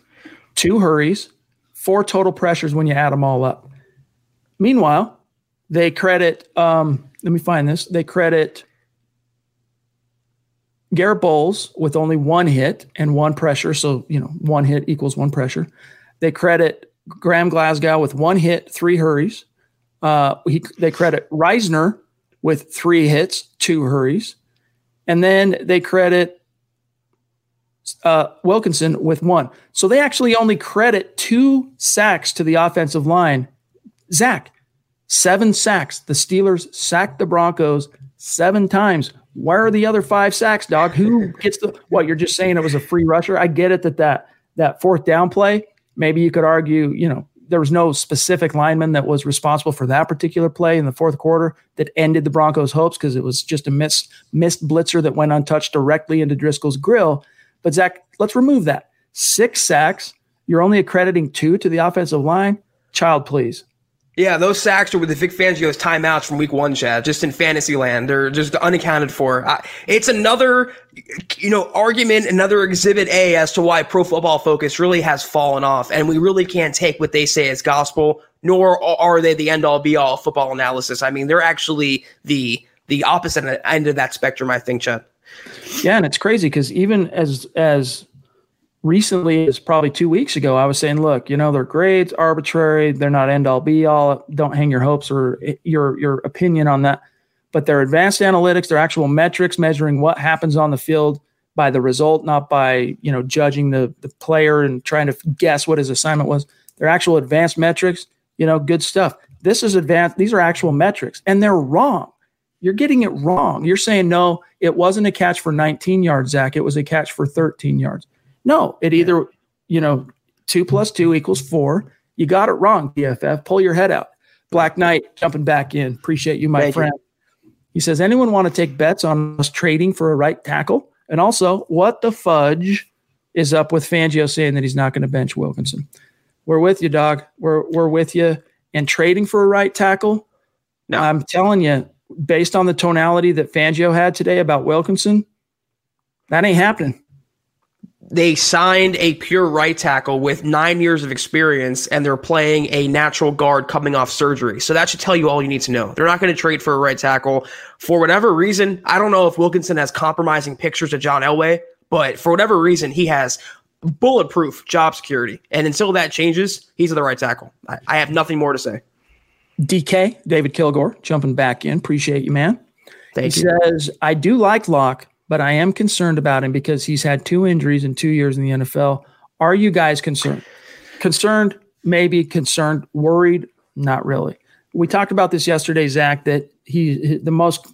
two hurries, four total pressures when you add them all up. Meanwhile, they credit, um, let me find this, they credit Garrett Bolles with only one hit and one pressure. So, you know, one hit equals one pressure. They credit Graham Glasgow with one hit, three hurries. Uh, he, they credit Risner with three hits, two hurries. And then they credit uh, Wilkinson with one. So they actually only credit two sacks to the offensive line. Zach, seven sacks. The Steelers sacked the Broncos seven times. Where are the other five sacks, dog? Who gets the what? You're just saying it was a free rusher. I get it that that that fourth down play. Maybe you could argue, you know, there was no specific lineman that was responsible for that particular play in the fourth quarter that ended the Broncos' hopes because it was just a missed missed blitzer that went untouched directly into Driskel's grill. But Zach, let's remove that. Six sacks. You're only accrediting two to the offensive line. Child, please. Yeah, those sacks are with the Vic Fangio's timeouts from week one, Chad, just in fantasy land. They're just unaccounted for. it's another, you know, argument, another exhibit A as to why pro football focus really has fallen off. And we really can't take what they say as gospel, nor are they the end all be all football analysis. I mean, they're actually the, the opposite end of that spectrum, I think, Chad. Yeah, and it's crazy because even as, as, recently as probably two weeks ago, I was saying, look, you know, their grades arbitrary. They're not end all be all. Don't hang your hopes or eh, your your opinion on that. But their advanced analytics, their actual metrics measuring what happens on the field by the result, not by you know judging the the player and trying to guess what his assignment was. Their actual advanced metrics, you know, good stuff. This is advanced. These are actual metrics, and they're wrong. You're getting it wrong. You're saying no, it wasn't a catch for 19 yards, Zach. It was a catch for 13 yards no, it either, you know, two plus two equals four. You got it wrong, PFF. Pull your head out. Black Knight jumping back in. Appreciate you, my Thank friend. You. He says, anyone want to take bets on us trading for a right tackle? And also, what the fudge is up with Fangio saying that he's not going to bench Wilkinson? We're with you, dog. We're we're with you. And trading for a right tackle, no. I'm telling you, based on the tonality that Fangio had today about Wilkinson, that ain't happening they signed a pure right tackle with nine years of experience and they're playing a natural guard coming off surgery. So that should tell you all you need to know. They're not going to trade for a right tackle for whatever reason. I don't know if Wilkinson has compromising pictures of John Elway, but for whatever reason, he has bulletproof job security. And until that changes, he's the right tackle. I, I have nothing more to say. DK, David Kilgore, jumping back in. Appreciate you, man. Thank he you. says, I do like Lock but I am concerned about him because he's had two injuries in two years in the NFL. Are you guys concerned? Concerned, maybe concerned, worried, not really. We talked about this yesterday, Zach, that he the most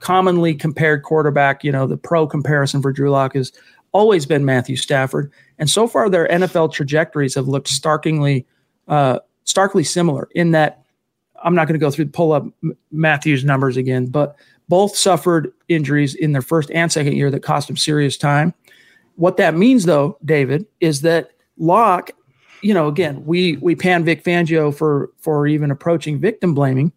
commonly compared quarterback, you know, the pro comparison for Drew Lock has always been Matthew Stafford. And so far their NFL trajectories have looked starkly uh, starkly similar in that I'm not going to go through pull up Matthew's numbers again, but both suffered injuries in their first and second year that cost them serious time. What that means, though, David, is that Lock, you know, again, we we pan Vic Fangio for for even approaching victim blaming,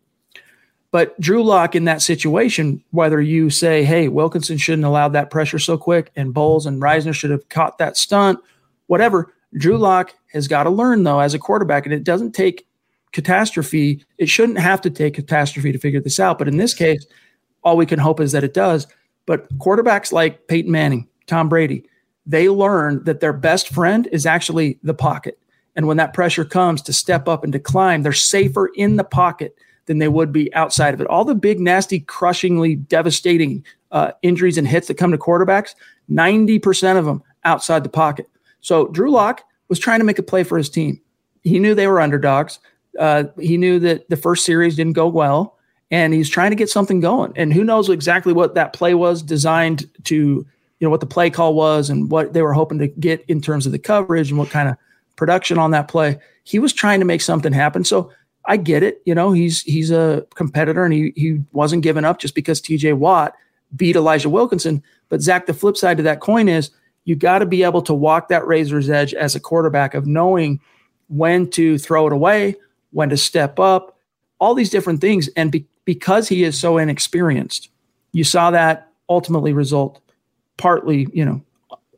but Drew Lock in that situation, whether you say, "Hey, Wilkinson shouldn't allowed that pressure so quick," and Bolles and Risner should have caught that stunt, whatever, Drew Lock has got to learn though as a quarterback, and it doesn't take catastrophe. It shouldn't have to take catastrophe to figure this out, but in this case all we can hope is that it does. But quarterbacks like Peyton Manning, Tom Brady, they learn that their best friend is actually the pocket. And when that pressure comes to step up and to climb, they're safer in the pocket than they would be outside of it. All the big, nasty, crushingly devastating uh, injuries and hits that come to quarterbacks, 90% of them outside the pocket. So Drew Lock was trying to make a play for his team. He knew they were underdogs. Uh, he knew that the first series didn't go well and he's trying to get something going. And who knows exactly what that play was designed to, you know, what the play call was and what they were hoping to get in terms of the coverage and what kind of production on that play. He was trying to make something happen. So I get it. You know, he's he's a competitor and he he wasn't giving up just because TJ Watt beat Elijah Wilkinson. But Zach, the flip side to that coin is you got to be able to walk that razor's edge as a quarterback of knowing when to throw it away, when to step up, all these different things. And be, because he is so inexperienced, you saw that ultimately result partly, you know,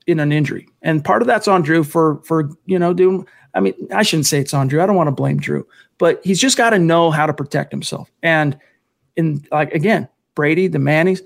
in an injury. And part of that's on Drew for for, you know, doing I mean, I shouldn't say it's on Drew. I don't want to blame Drew, but he's just got to know how to protect himself. And in like again, Brady, the Mannings,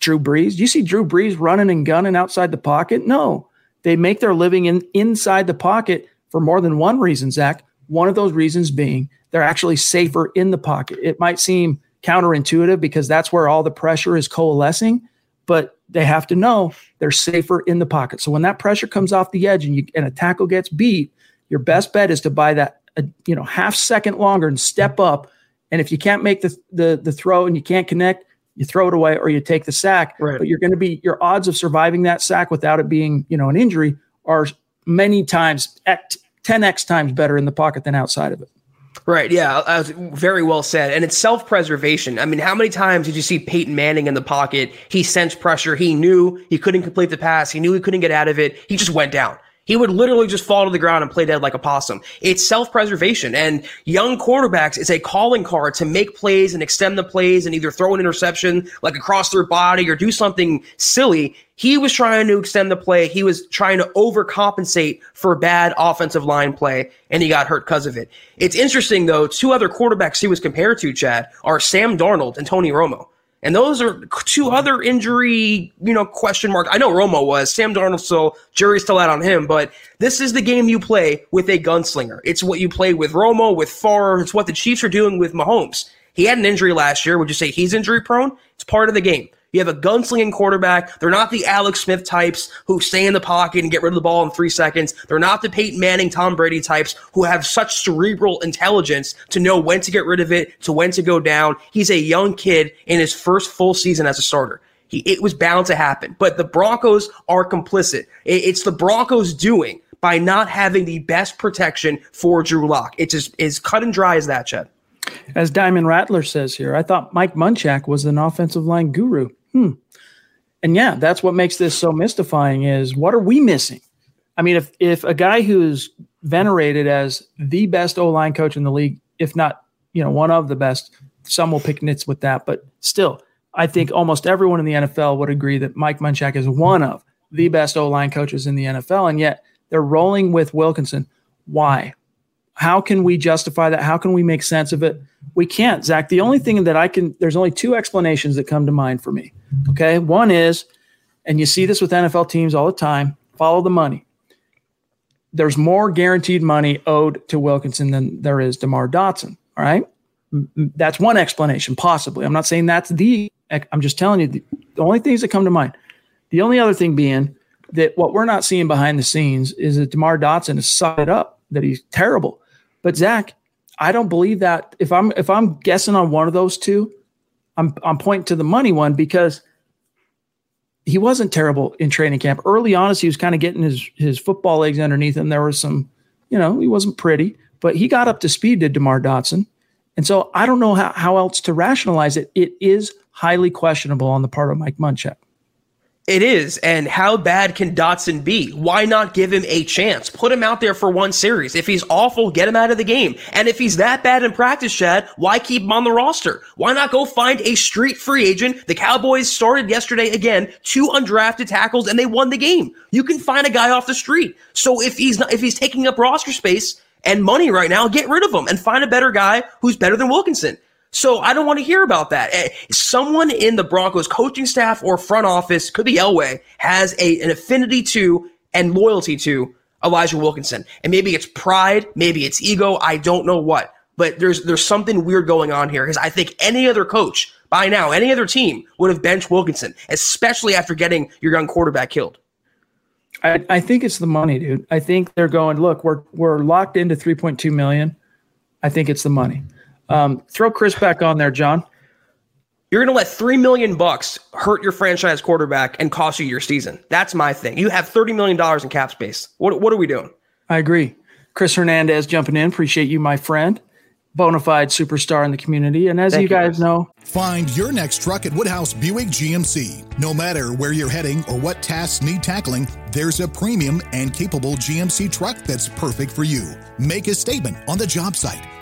Drew Brees. You see Drew Brees running and gunning outside the pocket? No. They make their living in inside the pocket for more than one reason, Zach. One of those reasons being they're actually safer in the pocket. It might seem counterintuitive because that's where all the pressure is coalescing, but they have to know they're safer in the pocket. So when that pressure comes off the edge and you and a tackle gets beat, your best bet is to buy that a, you know half second longer and step up. And if you can't make the the the throw and you can't connect, you throw it away or you take the sack. Right. But you're going to be your odds of surviving that sack without it being you know an injury are many times at 10x times better in the pocket than outside of it. Right. Yeah. Uh, very well said. And it's self preservation. I mean, how many times did you see Peyton Manning in the pocket? He sensed pressure. He knew he couldn't complete the pass. He knew he couldn't get out of it. He just went down. He would literally just fall to the ground and play dead like a possum. It's self-preservation and young quarterbacks is a calling card to make plays and extend the plays and either throw an interception like across their body or do something silly. He was trying to extend the play. He was trying to overcompensate for bad offensive line play and he got hurt because of it. It's interesting though, two other quarterbacks he was compared to, Chad, are Sam Darnold and Tony Romo. And those are two other injury, you know, question mark. I know Romo was Sam Darnold, still, jury's still out on him. But this is the game you play with a gunslinger. It's what you play with Romo, with Favre. It's what the Chiefs are doing with Mahomes. He had an injury last year. Would you say he's injury prone? It's part of the game. You have a gunslinging quarterback. They're not the Alex Smith types who stay in the pocket and get rid of the ball in three seconds. They're not the Peyton Manning, Tom Brady types who have such cerebral intelligence to know when to get rid of it, to when to go down. He's a young kid in his first full season as a starter. He, it was bound to happen. But the Broncos are complicit. It, it's the Broncos doing by not having the best protection for Drew Lock. It's as, as cut and dry as that, Chad. As Diamond Rattler says here, I thought Mike Munchak was an offensive line guru. Hmm. And yeah, that's what makes this so mystifying is what are we missing? I mean, if if a guy who's venerated as the best O line coach in the league, if not, you know, one of the best, some will pick nits with that, but still, I think almost everyone in the NFL would agree that Mike Munchak is one of the best O line coaches in the NFL, and yet they're rolling with Wilkinson. Why? How can we justify that? How can we make sense of it? We can't, Zach. The only thing that I can, there's only two explanations that come to mind for me. Okay. One is, and you see this with NFL teams all the time follow the money. There's more guaranteed money owed to Wilkinson than there is DeMar Dotson. All right. That's one explanation, possibly. I'm not saying that's the, I'm just telling you the, the only things that come to mind. The only other thing being that what we're not seeing behind the scenes is that DeMar Dotson is sucked up, that he's terrible. But Zach, I don't believe that. If I'm if I'm guessing on one of those two, I'm I'm pointing to the money one because he wasn't terrible in training camp. Early on, as he was kind of getting his his football legs underneath him, there was some, you know, he wasn't pretty, but he got up to speed to DeMar Dotson. And so I don't know how, how else to rationalize it. It is highly questionable on the part of Mike Munchak. It is. And how bad can Dotson be? Why not give him a chance? Put him out there for one series. If he's awful, get him out of the game. And if he's that bad in practice, Chad, why keep him on the roster? Why not go find a street free agent? The Cowboys started yesterday again, two undrafted tackles, and they won the game. You can find a guy off the street. So if he's not, if he's taking up roster space and money right now, get rid of him and find a better guy who's better than Wilkinson. So I don't want to hear about that. Eh, someone in the Broncos coaching staff or front office, could be Elway, has a, an affinity to and loyalty to Elijah Wilkinson. And maybe it's pride, maybe it's ego, I don't know what. But there's there's something weird going on here because I think any other coach by now, any other team would have benched Wilkinson, especially after getting your young quarterback killed. I, I think it's the money, dude. I think they're going, look, we're we're locked into 3.2 million. I think it's the money. Um, throw Chris back on there, John. You're going to let three million bucks hurt your franchise quarterback and cost you your season. That's my thing. You have thirty million dollars in cap space. What what are we doing? I agree. Chris Hernandez jumping in. Appreciate you, my friend. Bona fide superstar in the community. And as Thank you guys you. know, Find your next truck at Woodhouse Buick GMC. No matter where you're heading or what tasks need tackling, there's a premium and capable GMC truck that's perfect for you. Make a statement on the job site,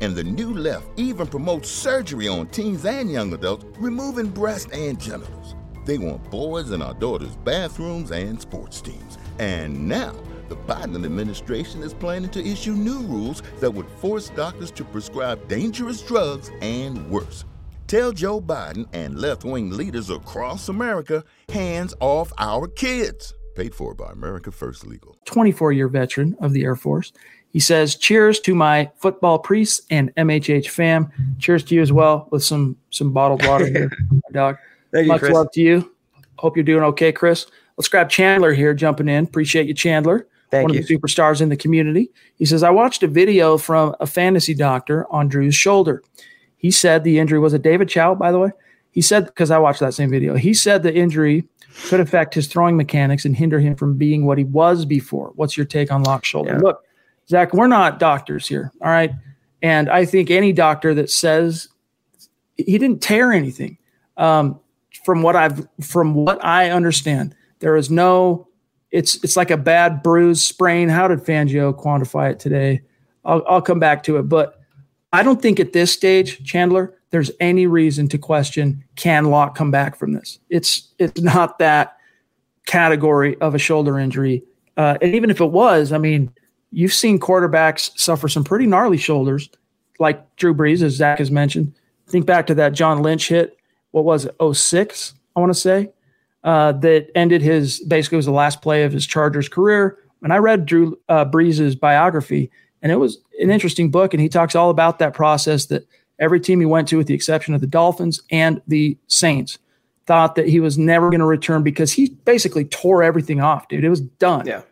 and the new left even promotes surgery on teens and young adults, removing breast and genitals. They want boys in our daughters' bathrooms and sports teams. And now, the Biden administration is planning to issue new rules that would force doctors to prescribe dangerous drugs and worse. Tell Joe Biden and left wing leaders across America hands off our kids. Paid for by America First Legal. 24 year veteran of the Air Force. He says, Cheers to my football priests and MHH fam. Cheers to you as well with some some bottled water here, dog. Thank you, Much Chris. love to you. Hope you're doing okay, Chris. Let's grab Chandler here jumping in. Appreciate you, Chandler. Thank one you. of the superstars in the community. He says, I watched a video from a fantasy doctor on Drew's shoulder. He said the injury was a David Chow, by the way. He said, because I watched that same video, he said the injury could affect his throwing mechanics and hinder him from being what he was before. What's your take on Lock's shoulder? Yeah. Look, Zach, we're not doctors here. All right. And I think any doctor that says he didn't tear anything, um, from what I've from what I understand, there is no it's it's like a bad bruise sprain. How did Fangio quantify it today? I'll, I'll come back to it, but I don't think at this stage, Chandler, there's any reason to question can Lock come back from this. It's it's not that category of a shoulder injury, uh, and even if it was, I mean, you've seen quarterbacks suffer some pretty gnarly shoulders, like Drew Brees, as Zach has mentioned. Think back to that John Lynch hit. What was it? 06, I want to say uh, that ended his basically was the last play of his Chargers career. And I read Drew uh, Brees' biography, and it was an interesting book. And he talks all about that process that every team he went to, with the exception of the Dolphins and the Saints, thought that he was never going to return because he basically tore everything off, dude. It was done. Yeah.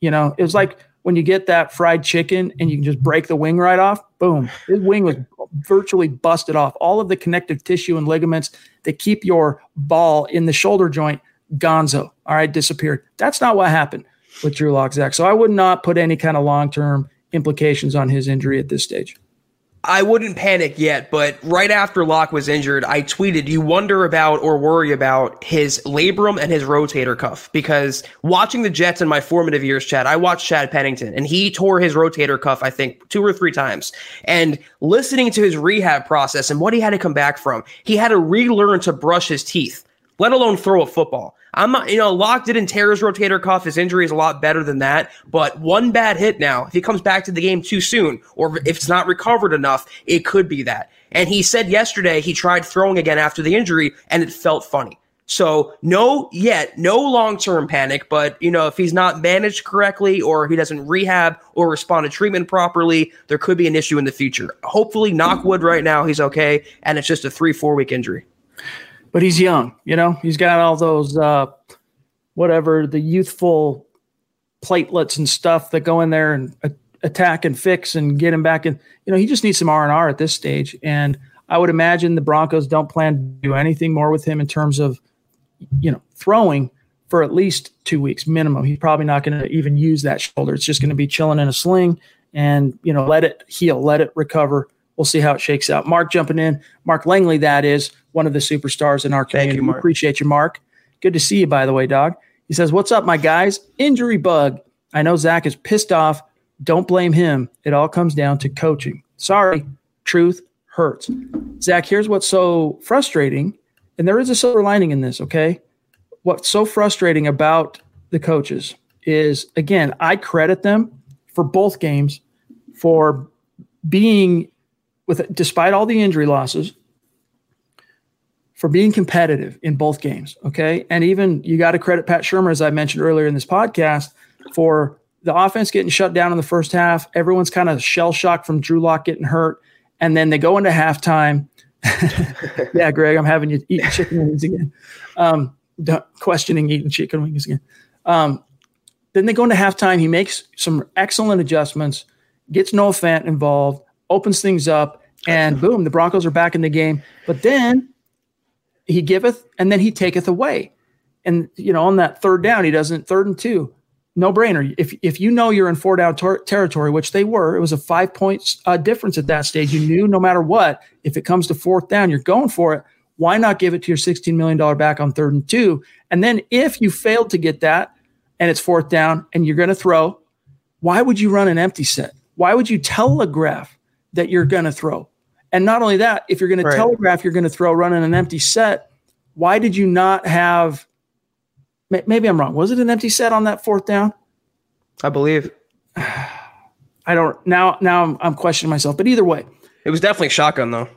You know, it was like when you get that fried chicken and you can just break the wing right off. Boom. His wing was virtually busted off. All of the connective tissue and ligaments that keep your ball in the shoulder joint, gonzo. All right, disappeared. That's not what happened with Drew Lock, Zach. So I would not put any kind of long term implications on his injury at this stage. I wouldn't panic yet, but right after Lock was injured, I tweeted, you wonder about or worry about his labrum and his rotator cuff. Because watching the Jets in my formative years, Chad, I watched Chad Pennington and he tore his rotator cuff, I think, two or three times. And listening to his rehab process and what he had to come back from, he had to relearn to brush his teeth, let alone throw a football. I'm not, you know, Lock didn't tear his rotator cuff. His injury is a lot better than that. But one bad hit now, if he comes back to the game too soon, or if it's not recovered enough, it could be that. And he said yesterday he tried throwing again after the injury and it felt funny. So no, yet no long term panic. But you know, if he's not managed correctly, or he doesn't rehab or respond to treatment properly, there could be an issue in the future. Hopefully, knockwood right now he's okay, and it's just a three four week injury. But he's young, you know, he's got all those, uh, whatever, the youthful platelets and stuff that go in there and uh, attack and fix and get him back in. You know, he just needs some R and R at this stage. And I would imagine the Broncos don't plan to do anything more with him in terms of, you know, throwing for at least two weeks minimum. He's probably not going to even use that shoulder. It's just going to be chilling in a sling and, you know, let it heal, let it recover. We'll see how it shakes out. Mark jumping in. Mark Langley, that is one of the superstars in our community. you, We appreciate you, Mark. Good to see you, by the way, dog. He says, What's up, my guys? Injury bug. I know Zach is pissed off. Don't blame him. It all comes down to coaching. Sorry, truth hurts. Zach, here's what's so frustrating, and there is a silver lining in this, okay? What's so frustrating about the coaches is, again, I credit them for both games for being with despite all the injury losses for being competitive in both games okay and even you got to credit Pat Shurmur as i mentioned earlier in this podcast for the offense getting shut down in the first half everyone's kind of shell shocked from drew lock getting hurt and then they go into halftime yeah greg i'm having you eat chicken wings again um, questioning eating chicken wings again um, then they go into halftime. He makes some excellent adjustments, gets Noah Fant involved, opens things up, And boom, the Broncos are back in the game. But then he giveth and then he taketh away. And, you know, on that third down, he doesn't, third and two, no brainer. If, if you know you're in four down ter- territory, which they were, it was a five point uh, difference at that stage. You knew no matter what, if it comes to fourth down, you're going for it. Why not give it to your $16 million back on third and two? And then if you failed to get that and it's fourth down and you're going to throw, why would you run an empty set? Why would you telegraph that you're going to throw? And not only that, if you're going right. to telegraph you're going to throw a run running an empty set, why did you not have? Maybe I'm wrong. Was it an empty set on that fourth down? I believe. I don't now. Now I'm, I'm questioning myself. But either way, it was definitely shotgun though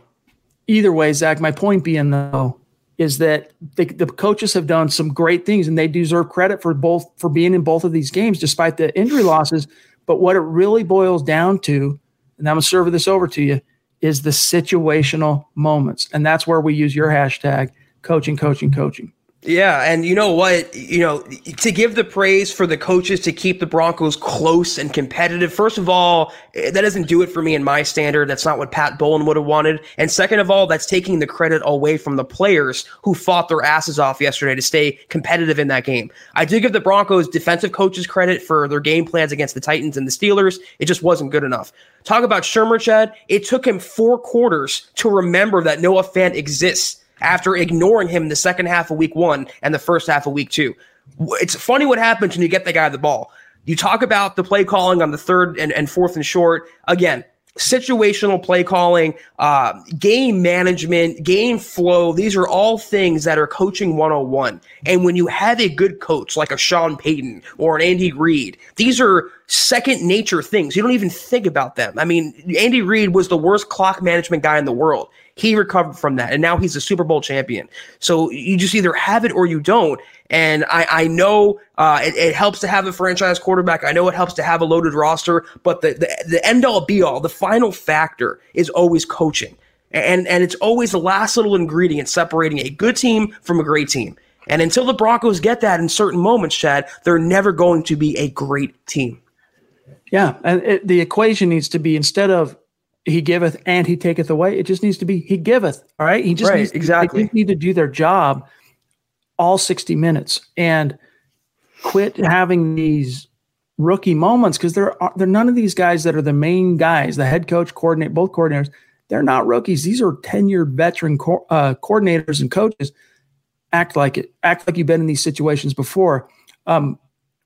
either way, Zach, my point being though is that the, the coaches have done some great things and they deserve credit for both for being in both of these games despite the injury losses. But what it really boils down to, and I'm gonna serve this over to you, is the situational moments. And that's where we use your hashtag coaching, coaching, coaching. Yeah, and you know what? You know, to give the praise for the coaches to keep the Broncos close and competitive. First of all, eh, that doesn't do it for me in my standard. That's not what Pat Bowlen would have wanted. And second of all, that's taking the credit away from the players who fought their asses off yesterday to stay competitive in that game. I do give the Broncos defensive coaches credit for their game plans against the Titans and the Steelers. It just wasn't good enough. Talk about Shurmur, Chad. It took him four quarters to remember that Noah Fant exists after ignoring him the second half of week one and the first half of week two. It's funny what happens when you get the guy the ball. You talk about the play calling on the third and, and fourth and short. Again, situational play calling, uh, game management, game flow. These are all things that are coaching 101. And when you have a good coach like a Sean Payton or an Andy Reid, these are second nature things. You don't even think about them. I mean, Andy Reid was the worst clock management guy in the world. He recovered from that, and now he's a Super Bowl champion. So you just either have it or you don't. And I, I know uh, it, it, helps to have a franchise quarterback. I know it helps to have a loaded roster, but the, the, the end all be all, the final factor is always coaching. And, and it's always the last little ingredient separating a good team from a great team. And until the Broncos get that in certain moments, Chad, they're never going to be a great team. Yeah. And it, the equation needs to be instead of he giveth and he taketh away. It just needs to be he giveth. All right. He just right, needs to, exactly need to do their job all 60 minutes and quit having these rookie moments because there are there are none of these guys that are the main guys, the head coach, coordinate, both coordinators. They're not rookies. These are tenured veteran co- uh, coordinators and coaches. Act like it. Act like you've been in these situations before. Um,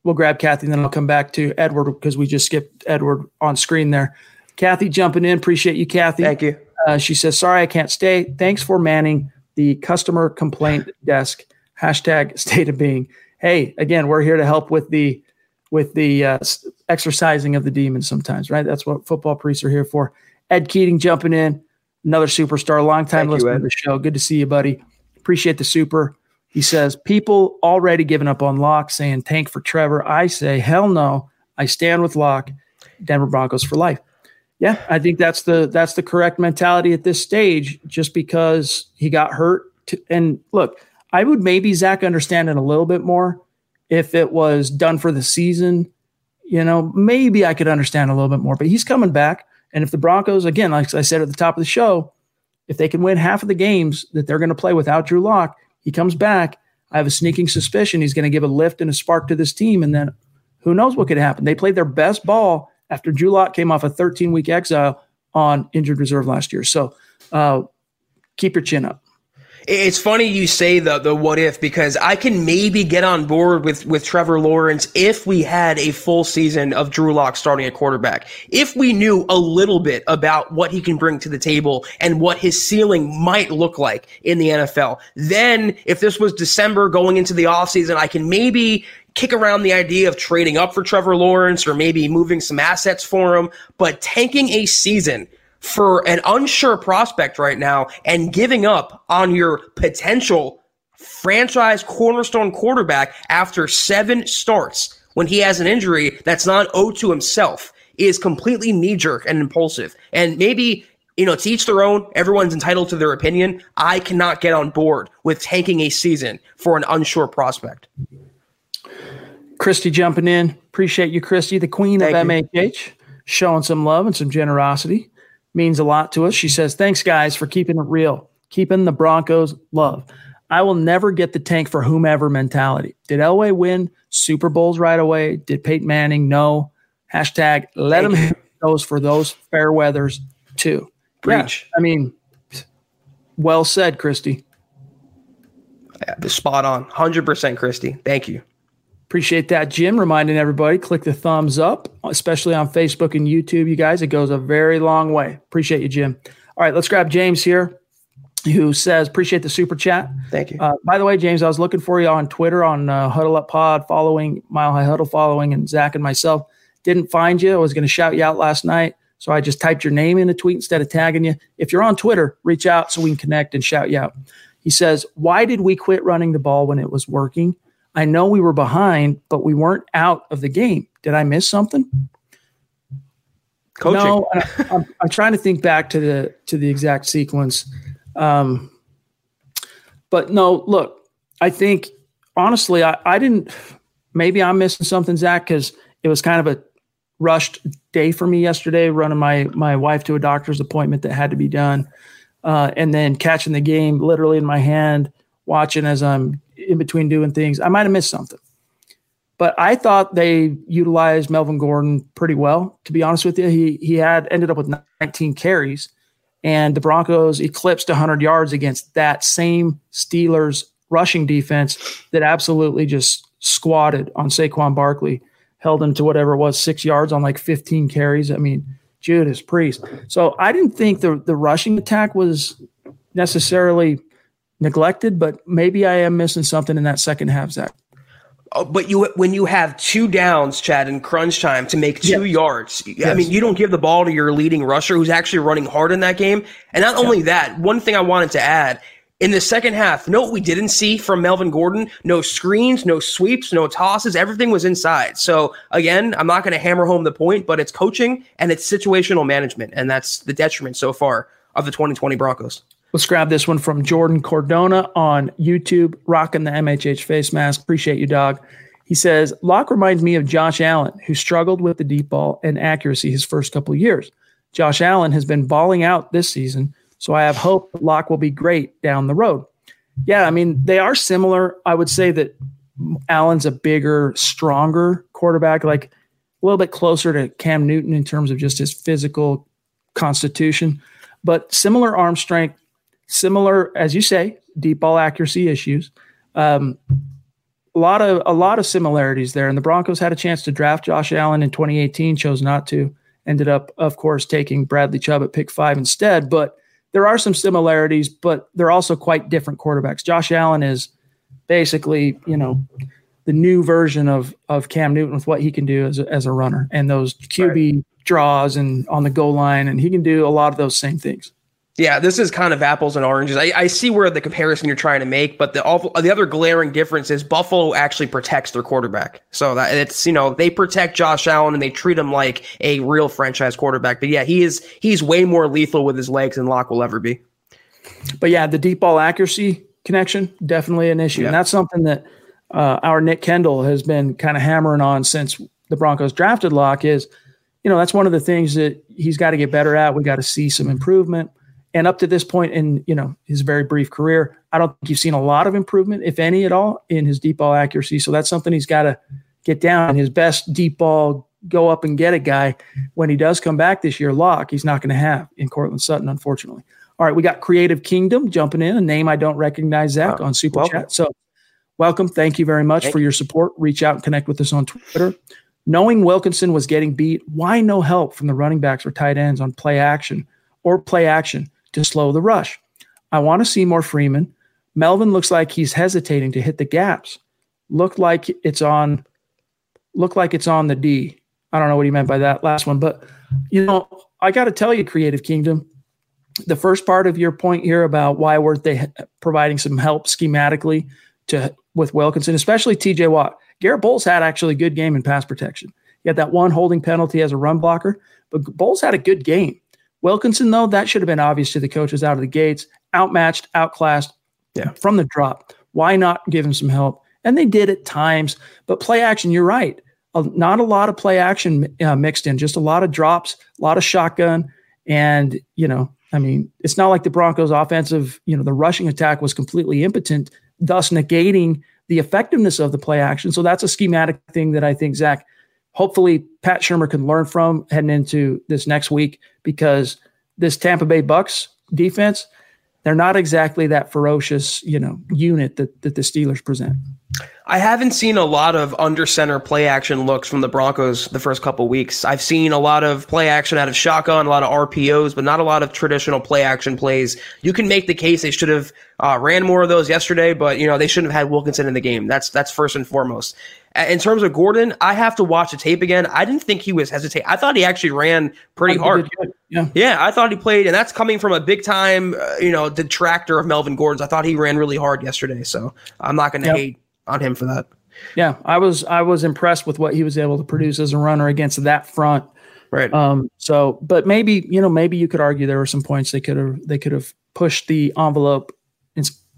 we'll grab Kathy, and then I'll come back to Edward because we just skipped Edward on screen there. Kathy jumping in. Appreciate you, Kathy. Thank you. Uh, she says, Sorry, I can't stay. Thanks for manning the customer complaint desk. Hashtag state of being. Hey, again, we're here to help with the with the uh, exercising of the demons sometimes, right? That's what football priests are here for. Ed Keating jumping in, another superstar, long time listener to the show. Good to see you, buddy. Appreciate the super. He says, People already giving up on Lock saying tank for Trevor. I say, hell no. I stand with Lock, Denver Broncos for life. Yeah, I think that's the that's the correct mentality at this stage. Just because he got hurt, to, and look, I would maybe Zach understand it a little bit more if it was done for the season. You know, maybe I could understand a little bit more. But he's coming back, and if the Broncos, again, like I said at the top of the show, if they can win half of the games that they're going to play without Drew Lock, he comes back. I have a sneaking suspicion he's going to give a lift and a spark to this team, and then who knows what could happen? They played their best ball after Drew Lock came off a 13 week exile on injured reserve last year. So uh, keep your chin up. It's funny you say the the what if because I can maybe get on board with with Trevor Lawrence if we had a full season of Drew Lock starting at quarterback. If we knew a little bit about what he can bring to the table and what his ceiling might look like in the NFL. Then if this was December going into the offseason, I can maybe kick around the idea of trading up for Trevor Lawrence or maybe moving some assets for him, but tanking a season for an unsure prospect right now and giving up on your potential franchise cornerstone quarterback after seven starts when he has an injury that's not owed to himself is completely knee jerk and impulsive. And maybe you know, to each their own. Everyone's entitled to their opinion. I cannot get on board with tanking a season for an unsure prospect. Christy jumping in. Appreciate you, Christy, the queen Thank of you. MHH, showing some love and some generosity. Means a lot to us. She says, Thanks, guys, for keeping it real, keeping the Broncos love. I will never get the tank for whomever mentality. Did Elway win Super Bowls right away? Did Peyton Manning? No. Hashtag let him hit those for those fair weathers too. Preach. Yeah, I mean, well said, Christy. Yeah, spot on. 100% Christy. Thank you. Appreciate that, Jim. Reminding everybody, click the thumbs up, especially on Facebook and YouTube, you guys. It goes a very long way. Appreciate you, Jim. All right, let's grab James here, who says, Appreciate the super chat. Thank you. Uh, by the way, James, I was looking for you on Twitter on uh, Huddle Up Pod, following Mile High Huddle, following, and Zach and myself. Didn't find you. I was going to shout you out last night. So I just typed your name in a tweet instead of tagging you. If you're on Twitter, reach out so we can connect and shout you out. He says, Why did we quit running the ball when it was working? I know we were behind, but we weren't out of the game. Did I miss something? Coaching. No, I'm, I'm, trying to think back to the to the exact sequence. Um, but no, look, I think honestly, I, I didn't. Maybe I'm missing something, Zach, because it was kind of a rushed day for me yesterday, running my my wife to a doctor's appointment that had to be done, uh, and then catching the game literally in my hand, watching as I'm in between doing things. I might have missed something, but I thought they utilized Melvin Gordon pretty well. To be honest with you, he he had ended up with 19 carries, and the Broncos eclipsed 100 yards against that same Steelers rushing defense that absolutely just squatted on Saquon Barkley held him to whatever it was, six yards on like 15 carries. I mean, Judas Priest. So I didn't think the the rushing attack was necessarily neglected, but maybe I am missing something in that second half, Zach. Oh, but you when you have two downs, Chad, in crunch time to make two yards, yes. I mean, you don't give the ball to your leading rusher who's actually running hard in that game. And not only that, one thing I wanted to add in the second half, note we didn't see from Melvin Gordon no screens, no sweeps, no tosses. Everything was inside. So, again, I'm not going to hammer home the point, but it's coaching and it's situational management. And that's the detriment so far of the 2020 Broncos. Let's grab this one from Jordan Cordona on YouTube, rocking the MHH face mask. Appreciate you, dog. He says, Lock reminds me of Josh Allen, who struggled with the deep ball and accuracy his first couple years. Josh Allen has been balling out this season so I have hope that Lock will be great down the road. Yeah, I mean, they are similar. I would say that Allen's a bigger, stronger quarterback, like a little bit closer to Cam Newton in terms of just his physical constitution, but similar arm strength, similar, as you say, deep ball accuracy issues. Um, a lot of a lot of similarities there. And the Broncos had a chance to draft Josh Allen in 2018, chose not to. Ended up, of course, taking Bradley Chubb at pick five instead. But there are some similarities, but they're also quite different quarterbacks. Josh Allen is basically, you know, the new version of of Cam Newton with what he can do as a, as a runner and those QB right. draws and on the goal line, and he can do a lot of those same things. Yeah, this is kind of apples and oranges. I, I see where the comparison you're trying to make, but the the other glaring difference is Buffalo actually protects their quarterback. So that it's you know they protect Josh Allen and they treat him like a real franchise quarterback. But yeah, he is he's way more lethal with his legs than Lock will ever be. But yeah, the deep ball accuracy connection definitely an issue, yeah. and that's something that uh, our Nick Kendall has been kind of hammering on since the Broncos drafted Lock. Is you know that's one of the things that he's got to get better at. We got to see some improvement. And up to this point in you know his very brief career, I don't think you've seen a lot of improvement, if any at all, in his deep ball accuracy. So that's something he's got to get down. His best deep ball go up and get a guy when he does come back this year, lock, he's not going to have in Courtland Sutton, unfortunately. All right, we got Creative Kingdom jumping in, a name I don't recognize, Zach, on Super welcome. Chat. So welcome. Thank you very much Thank for your support. Reach out and connect with us on Twitter. Knowing Wilkinson was getting beat, why no help from the running backs or tight ends on play action or play action? To slow the rush. I want to see more Freeman. Melvin looks like he's hesitating to hit the gaps. Look like it's on look like it's on the D. I don't know what he meant by that last one, but you know, I got to tell you Creative Kingdom, the first part of your point here about why weren't they providing some help schematically to with Wilkinson, especially TJ Watt. Garett Bolles had actually a good game in pass protection. He had that one holding penalty as a run blocker, but Bolles had a good game. Wilkinson, though, that should have been obvious to the coaches out of the gates, outmatched, outclassed yeah. from the drop. Why not give him some help? And they did at times, but play action, you're right. not a lot of play action uh, mixed in, just a lot of drops, a lot of shotgun. And, you know, I mean, it's not like the Broncos offensive, you know, the rushing attack was completely impotent, thus negating the effectiveness of the play action. So that's a schematic thing that I think Zach, hopefully Pat Shurmur can learn from heading into this next week because this Tampa Bay Bucks defense, they're not exactly that ferocious, you know, unit that, that the Steelers present. I haven't seen a lot of under center play action looks from the Broncos the first couple weeks. I've seen a lot of play action out of shotgun, a lot of RPOs, but not a lot of traditional play action plays. You can make the case they should have uh, ran more of those yesterday, but you know they shouldn't have had Wilkinson in the game. That's that's first and foremost. In terms of Gordon, I have to watch the tape again. I didn't think he was hesitate. I thought he actually ran pretty hard. Yeah, yeah, I thought he played, and that's coming from a big time, uh, you know, detractor of Melvin Gordon's. I thought he ran really hard yesterday, so I'm not going to yep. hate on him for that. Yeah, I was I was impressed with what he was able to produce as a runner against that front. Right. Um. So, but maybe you know maybe you could argue there were some points they could have they could have pushed the envelope,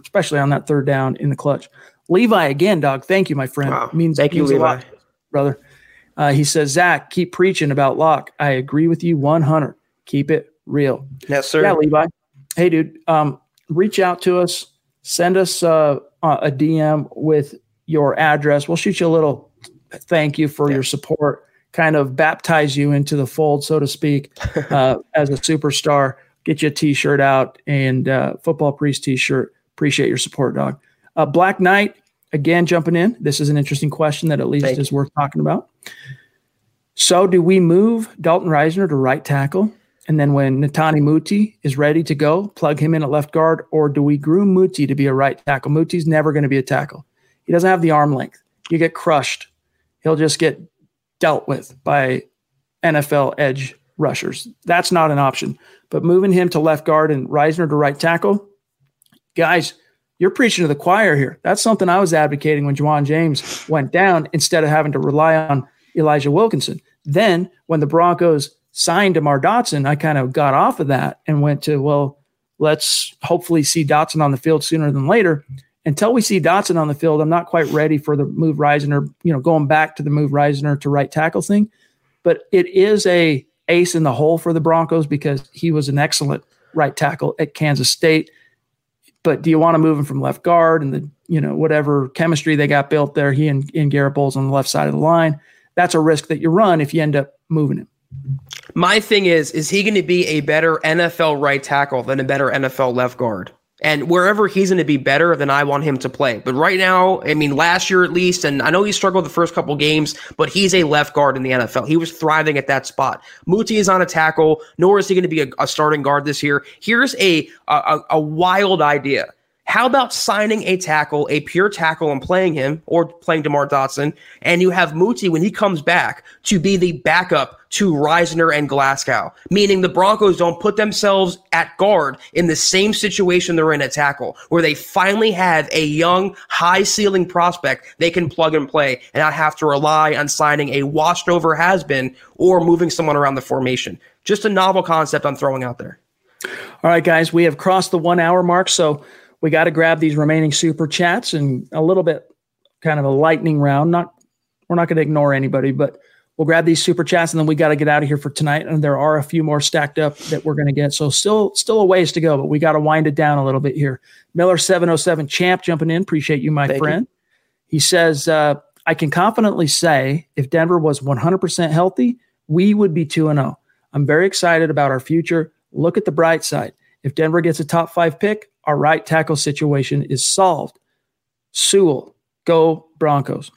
especially on that third down in the clutch. Levi again, dog. Thank you, my friend. Wow. Means thank means you, Levi, lot, brother. Uh, he says, Zach, keep preaching about Lock. I agree with you 100. Keep it real. Yes, sir. Yeah, Levi. Hey, dude. Um, reach out to us. Send us uh, a DM with your address. We'll shoot you a little thank you for yeah. your support, kind of baptize you into the fold, so to speak, uh, as a superstar. Get you a t shirt out and uh, football priest t shirt. Appreciate your support, dog. Uh, Black Knight, again, jumping in. This is an interesting question that at least Thank is you. worth talking about. So, do we move Dalton Risner to right tackle? And then when Netane Muti is ready to go, plug him in at left guard, or do we groom Muti to be a right tackle? Muti's never going to be a tackle. He doesn't have the arm length. You get crushed. He'll just get dealt with by NFL edge rushers. That's not an option. But moving him to left guard and Risner to right tackle, guys, you're preaching to the choir here. That's something I was advocating when Ja'Wuan James went down instead of having to rely on Elijah Wilkinson. Then when the Broncos signed DeMar Dotson, I kind of got off of that and went to, well, let's hopefully see Dotson on the field sooner than later until we see Dotson on the field, I'm not quite ready for the move Risner, you know, going back to the move Risner to right tackle thing. But it is a ace in the hole for the Broncos because he was an excellent right tackle at Kansas State. But do you want to move him from left guard and the, you know, whatever chemistry they got built there, he and, and Garett Bolles on the left side of the line? That's a risk that you run if you end up moving him. My thing is, is he going to be a better NFL right tackle than a better NFL left guard? And wherever he's going to be better, then I want him to play. But right now, I mean, last year at least, and I know he struggled the first couple games, but he's a left guard in the NFL. He was thriving at that spot. Muti is on a tackle, nor is he going to be a, a starting guard this year. Here's a, a, a wild idea. How about signing a tackle, a pure tackle, and playing him or playing DeMar Dotson, and you have Muti when he comes back to be the backup to Risner and Glasgow, meaning the Broncos don't put themselves at guard in the same situation they're in at tackle, where they finally have a young, high ceiling prospect they can plug and play and not have to rely on signing a washed over has been or moving someone around the formation. Just a novel concept I'm throwing out there. All right, guys, we have crossed the one hour mark. So we got to grab these remaining super chats and a little bit kind of a lightning round. Not we're not going to ignore anybody, but we'll grab these super chats and then we got to get out of here for tonight. And there are a few more stacked up that we're going to get. So still still a ways to go, but we got to wind it down a little bit here. Miller seven oh seven champ jumping in. Appreciate you, my Thank friend. You. He says, uh, I can confidently say if Denver was 100% healthy, we would be 2 0. I'm very excited about our future. Look at the bright side. If Denver gets a top five pick, our right tackle situation is solved. Sewell, go Broncos.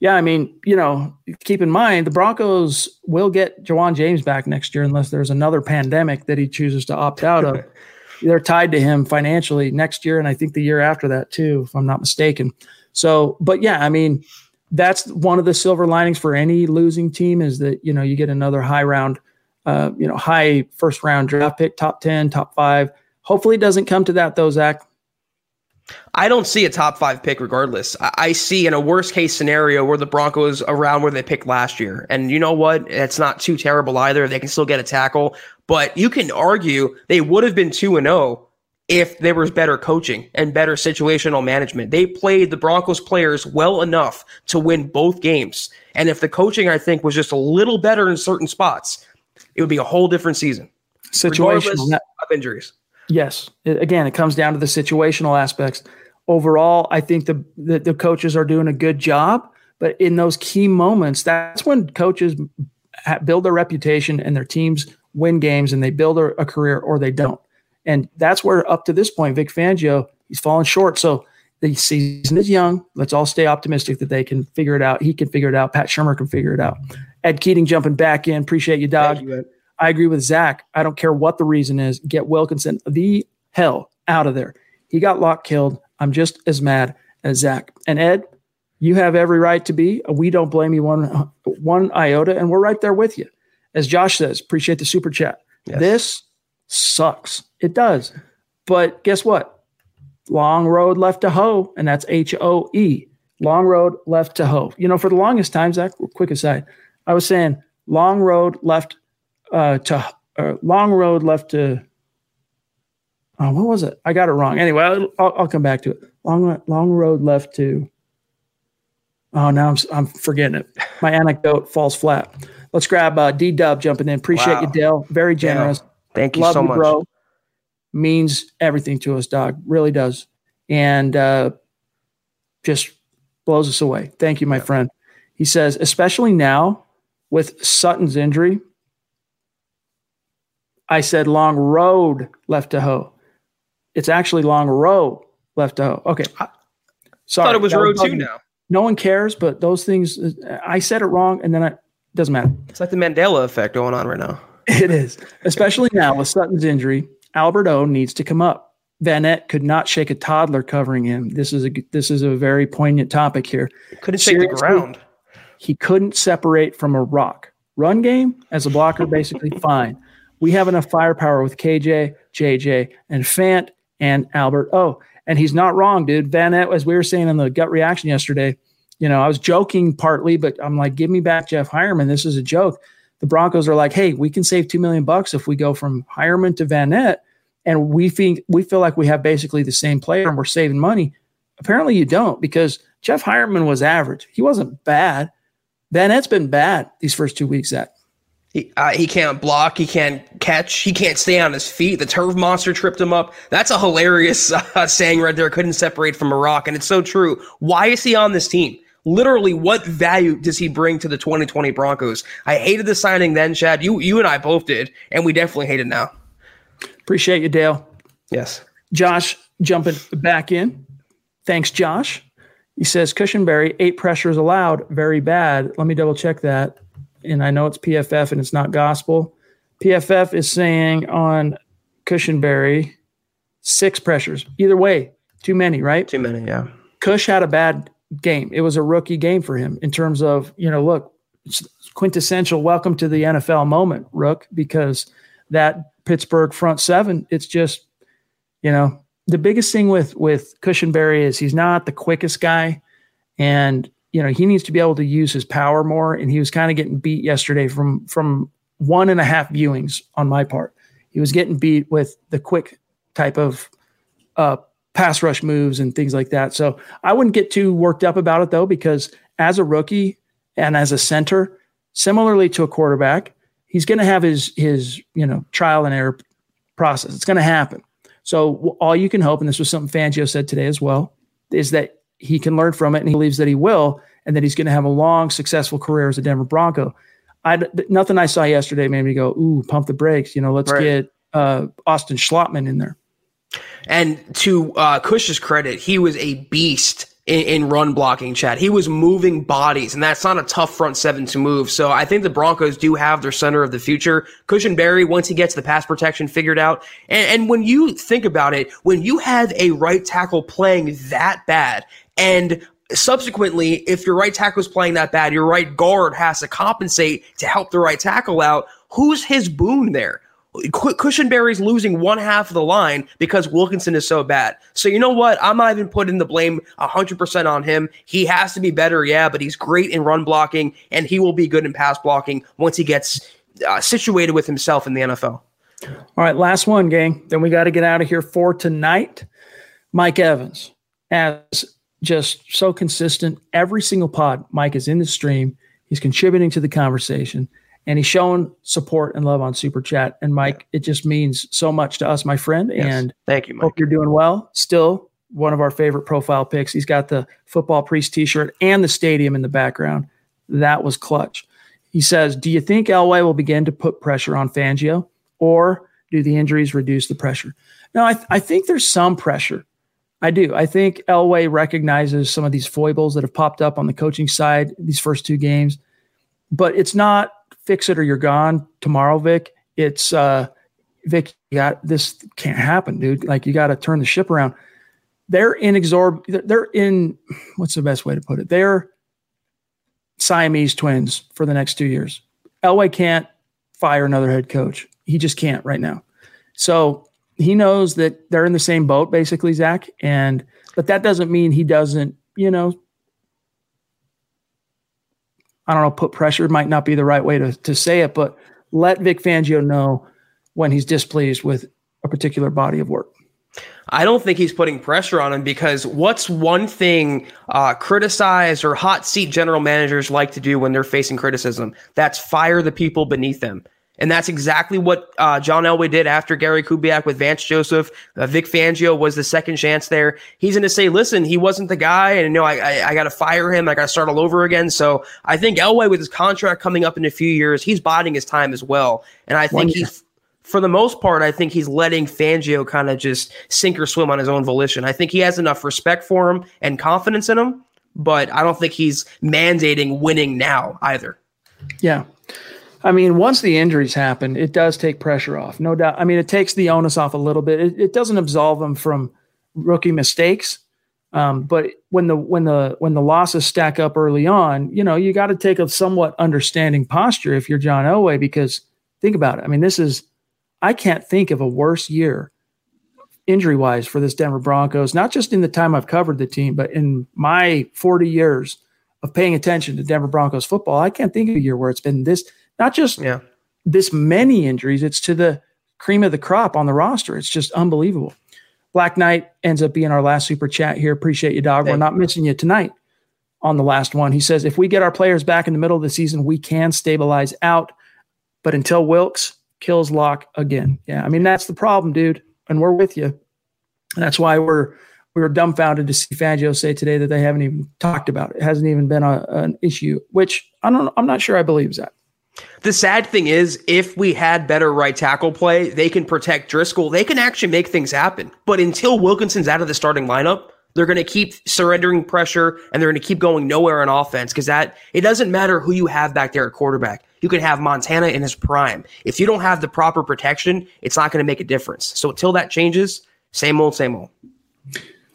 Yeah, I mean, you know, keep in mind the Broncos will get Ja'Wuan James back next year unless there's another pandemic that he chooses to opt out of. They're tied to him financially next year, and I think the year after that too, if I'm not mistaken. So, but yeah, I mean, that's one of the silver linings for any losing team is that you know you get another high round, uh, you know, high first round draft pick, top ten, top five Hopefully, it doesn't come to that though, Zach. I don't see a top five pick regardless. I see in a worst case scenario where the Broncos around where they picked last year. And you know what? It's not too terrible either. They can still get a tackle, but you can argue they would have been 2 and 0 if there was better coaching and better situational management. They played the Broncos players well enough to win both games. And if the coaching I think was just a little better in certain spots, it would be a whole different season. situational of injuries. Yes. It, again, it comes down to the situational aspects. Overall, I think the, the, the coaches are doing a good job, but in those key moments, that's when coaches build their reputation and their teams win games and they build a, a career or they don't. And that's where up to this point, Vic Fangio, he's fallen short. So the season is young. Let's all stay optimistic that they can figure it out. He can figure it out. Pat Shurmur can figure it out. Ed Keating jumping back in. Appreciate you, dog. You, I agree with Zach. I don't care what the reason is. Get Wilkinson the hell out of there. He got lock killed. I'm just as mad as Zach. And Ed, you have every right to be. We don't blame you one one iota, and we're right there with you. As Josh says, appreciate the super chat. Yes. This sucks. It does. But guess what? Long road left to hoe, and that's H O E. Long road left to hoe. You know, for the longest time, Zach, quick aside, I was saying long road left uh, to uh, long road left to. Oh, what was it? I got it wrong. Anyway, I'll, I'll come back to it. Long long road left to. Oh, now I'm I'm forgetting it. My anecdote falls flat. Let's grab uh, D Dub jumping in. Appreciate wow. you, Dale. Very generous. Yeah. Thank you Love so you, much, bro. Means everything to us, dog. Really does, and uh, just blows us away. Thank you, my yeah. friend. He says, especially now with Sutton's injury. I said long road left to hoe. It's actually long row left to hoe. Okay. Sorry. I thought it was road two now. No one cares, but those things, I said it wrong, and then it doesn't matter. It's like the Mandela effect going on right now. It is, especially now with Sutton's injury. Albert O needs to come up. Vannett could not shake a toddler covering him. This is a this is a very poignant topic here. Couldn't shake the ground. He couldn't separate from a rock. Run game as a blocker, basically fine. We have enough firepower with KJ, JJ, and Fant and Albert Oh, And he's not wrong, dude. Vannett, as we were saying in the gut reaction yesterday, you know, I was joking partly, but I'm like, give me back Jeff Heuerman. This is a joke. The Broncos are like, hey, we can save two million bucks if we go from Heuerman to Vannett, and we think we feel like we have basically the same player and we're saving money. Apparently, you don't because Jeff Heuerman was average. He wasn't bad. Vannett's been bad these first two weeks. That he, uh, he can't block. He can't catch. He can't stay on his feet. The turf monster tripped him up. That's a hilarious uh, saying right there. Couldn't separate from a rock. And it's so true. Why is he on this team? Literally, what value does he bring to the 2020 Broncos? I hated the signing then, Chad. You you and I both did, and we definitely hate it now. Appreciate you, Dale. Yes. Josh jumping back in. Thanks, Josh. He says Cushenberry, eight pressures allowed, very bad. Let me double check that. And I know it's PFF and it's not gospel. PFF is saying on Cushenberry, six pressures. Either way, too many, right? Too many, yeah. Cush had a bad game. It was a rookie game for him in terms of, you know, look, quintessential welcome to the NFL moment, Rook, because that Pittsburgh front seven, it's just, you know, the biggest thing with with Cushenberry is he's not the quickest guy, and you know he needs to be able to use his power more. And he was kind of getting beat yesterday from from one and a half viewings on my part. He was getting beat with the quick type of uh, pass rush moves and things like that. So I wouldn't get too worked up about it though, because as a rookie and as a center, similarly to a quarterback, he's going to have his his you know trial and error process. It's going to happen. So all you can hope, and this was something Fangio said today as well, is that he can learn from it, and he believes that he will, and that he's going to have a long, successful career as a Denver Bronco. I nothing I saw yesterday made me go, "Ooh, pump the brakes." You know, let's right. get uh, Austin Schlottmann in there. And to uh, Cush's credit, he was a beast in, in, run blocking, Chad. He was moving bodies, and that's not a tough front seven to move. So I think the Broncos do have their center of the future. Cushenberry, once he gets the pass protection figured out. And, and when you think about it, when you have a right tackle playing that bad, and subsequently, if your right tackle is playing that bad, your right guard has to compensate to help the right tackle out. Who's his boon there? Cushenberry's losing one half of the line because Wilkinson is so bad. So you know what? I'm not even putting the blame 100% on him. He has to be better, yeah, but he's great in run blocking and he will be good in pass blocking once he gets uh, situated with himself in the NFL. All right, last one, gang. Then we got to get out of here for tonight. Mike Evans, as just so consistent every single pod. Mike is in the stream. He's contributing to the conversation and he's shown support and love on Super Chat. And Mike, yeah. it just means so much to us, my friend. Yes. And thank you, Mike. Hope you're doing well. Still one of our favorite profile picks. He's got the football priest T-shirt and the stadium in the background. That was clutch. He says, "Do you think Elway will begin to put pressure on Fangio, or do the injuries reduce the pressure?" No, I, th- I think there's some pressure. I do. I think Elway recognizes some of these foibles that have popped up on the coaching side these first two games, but it's not fix it or you're gone tomorrow, Vic. It's uh, Vic, you got this can't happen, dude. Like you got to turn the ship around. They're inexorable. They're in what's the best way to put it? They're Siamese twins for the next two years. Elway can't fire another head coach. He just can't right now. So he knows that they're in the same boat, basically, Zach. And but that doesn't mean he doesn't, you know, I don't know, put pressure might not be the right way to, to say it, but let Vic Fangio know when he's displeased with a particular body of work. I don't think he's putting pressure on him because what's one thing uh, criticized or hot seat general managers like to do when they're facing criticism? That's fire the people beneath them. And that's exactly what uh, John Elway did after Gary Kubiak with Vance Joseph. Uh, Vic Fangio was the second chance there. He's going to say, listen, he wasn't the guy, and you know, I, I, I got to fire him. I got to start all over again. So I think Elway, with his contract coming up in a few years, he's biding his time as well. And I think he's, for the most part, I think he's letting Fangio kind of just sink or swim on his own volition. I think he has enough respect for him and confidence in him, but I don't think he's mandating winning now either. Yeah. I mean, once the injuries happen, it does take pressure off, no doubt. I mean, it takes the onus off a little bit. It, it doesn't absolve them from rookie mistakes, um, but when the when the when the losses stack up early on, you know, you got to take a somewhat understanding posture if you're John Elway, because think about it. I mean, this is I can't think of a worse year injury wise for this Denver Broncos, not just in the time I've covered the team, but in my 40 years of paying attention to Denver Broncos football. I can't think of a year where it's been this not just yeah. this many injuries, it's to the cream of the crop on the roster. It's just unbelievable. Black Knight ends up being our last super chat here. Appreciate you, dog. Thank We're not missing you tonight on the last one. He says, if we get our players back in the middle of the season, we can stabilize out. But until Wilks kills Lock again. Yeah, I mean, that's the problem, dude. And we're with you. And that's why we're we were dumbfounded to see Fangio say today that they haven't even talked about it. It hasn't even been a, an issue, which I don't I'm not sure I believe that. The sad thing is, if we had better right tackle play, they can protect Driskel. They can actually make things happen. But until Wilkinson's out of the starting lineup, they're going to keep surrendering pressure and they're going to keep going nowhere on offense because that it doesn't matter who you have back there at quarterback. You can have Montana in his prime. If you don't have the proper protection, it's not going to make a difference. So until that changes, same old, same old.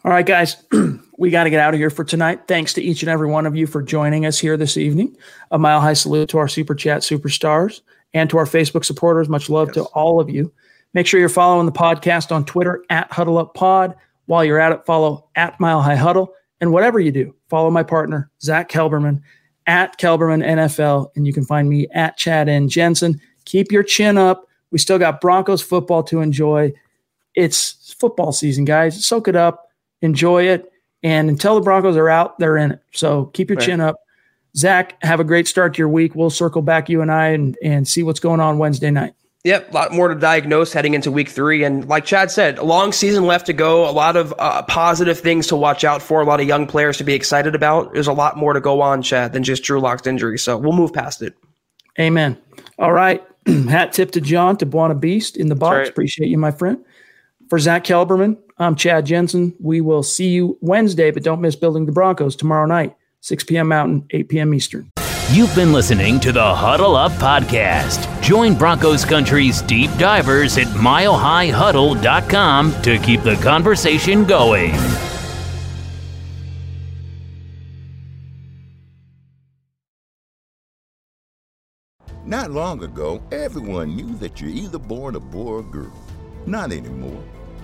All right, guys, we got to get out of here for tonight. Thanks to each and every one of you for joining us here this evening. A mile high salute to our super chat superstars and to our Facebook supporters. Much love yes. to all of you. Make sure you're following the podcast on Twitter at Huddle Up Pod. While you're at it, follow at Mile High Huddle. And whatever you do, follow my partner, Zach Kelberman, at Kelberman NFL. And you can find me at Chad N. Jensen. Keep your chin up. We still got Broncos football to enjoy. It's football season, guys. Soak it up enjoy it. And until the Broncos are out, they're in it. So keep your right. chin up. Zach, have a great start to your week. We'll circle back, you and I, and, and see what's going on Wednesday night. Yep, a lot more to diagnose heading into week three. And like Chad said, a long season left to go, a lot of uh, positive things to watch out for, a lot of young players to be excited about. There's a lot more to go on, Chad, than just Drew Lock's injury. So we'll move past it. Amen. All right. Hat tip to John, to Buona Beast in the box. Right. Appreciate you, my friend. For Zach Kelberman, I'm Chad Jensen. We will see you Wednesday, but don't miss Building the Broncos tomorrow night, 6 p.m. Mountain, 8 p.m. Eastern. You've been listening to the Huddle Up Podcast. Join Broncos Country's deep divers at milehighhuddle.com to keep the conversation going. Not long ago, everyone knew that you're either born a boy or girl. Not anymore.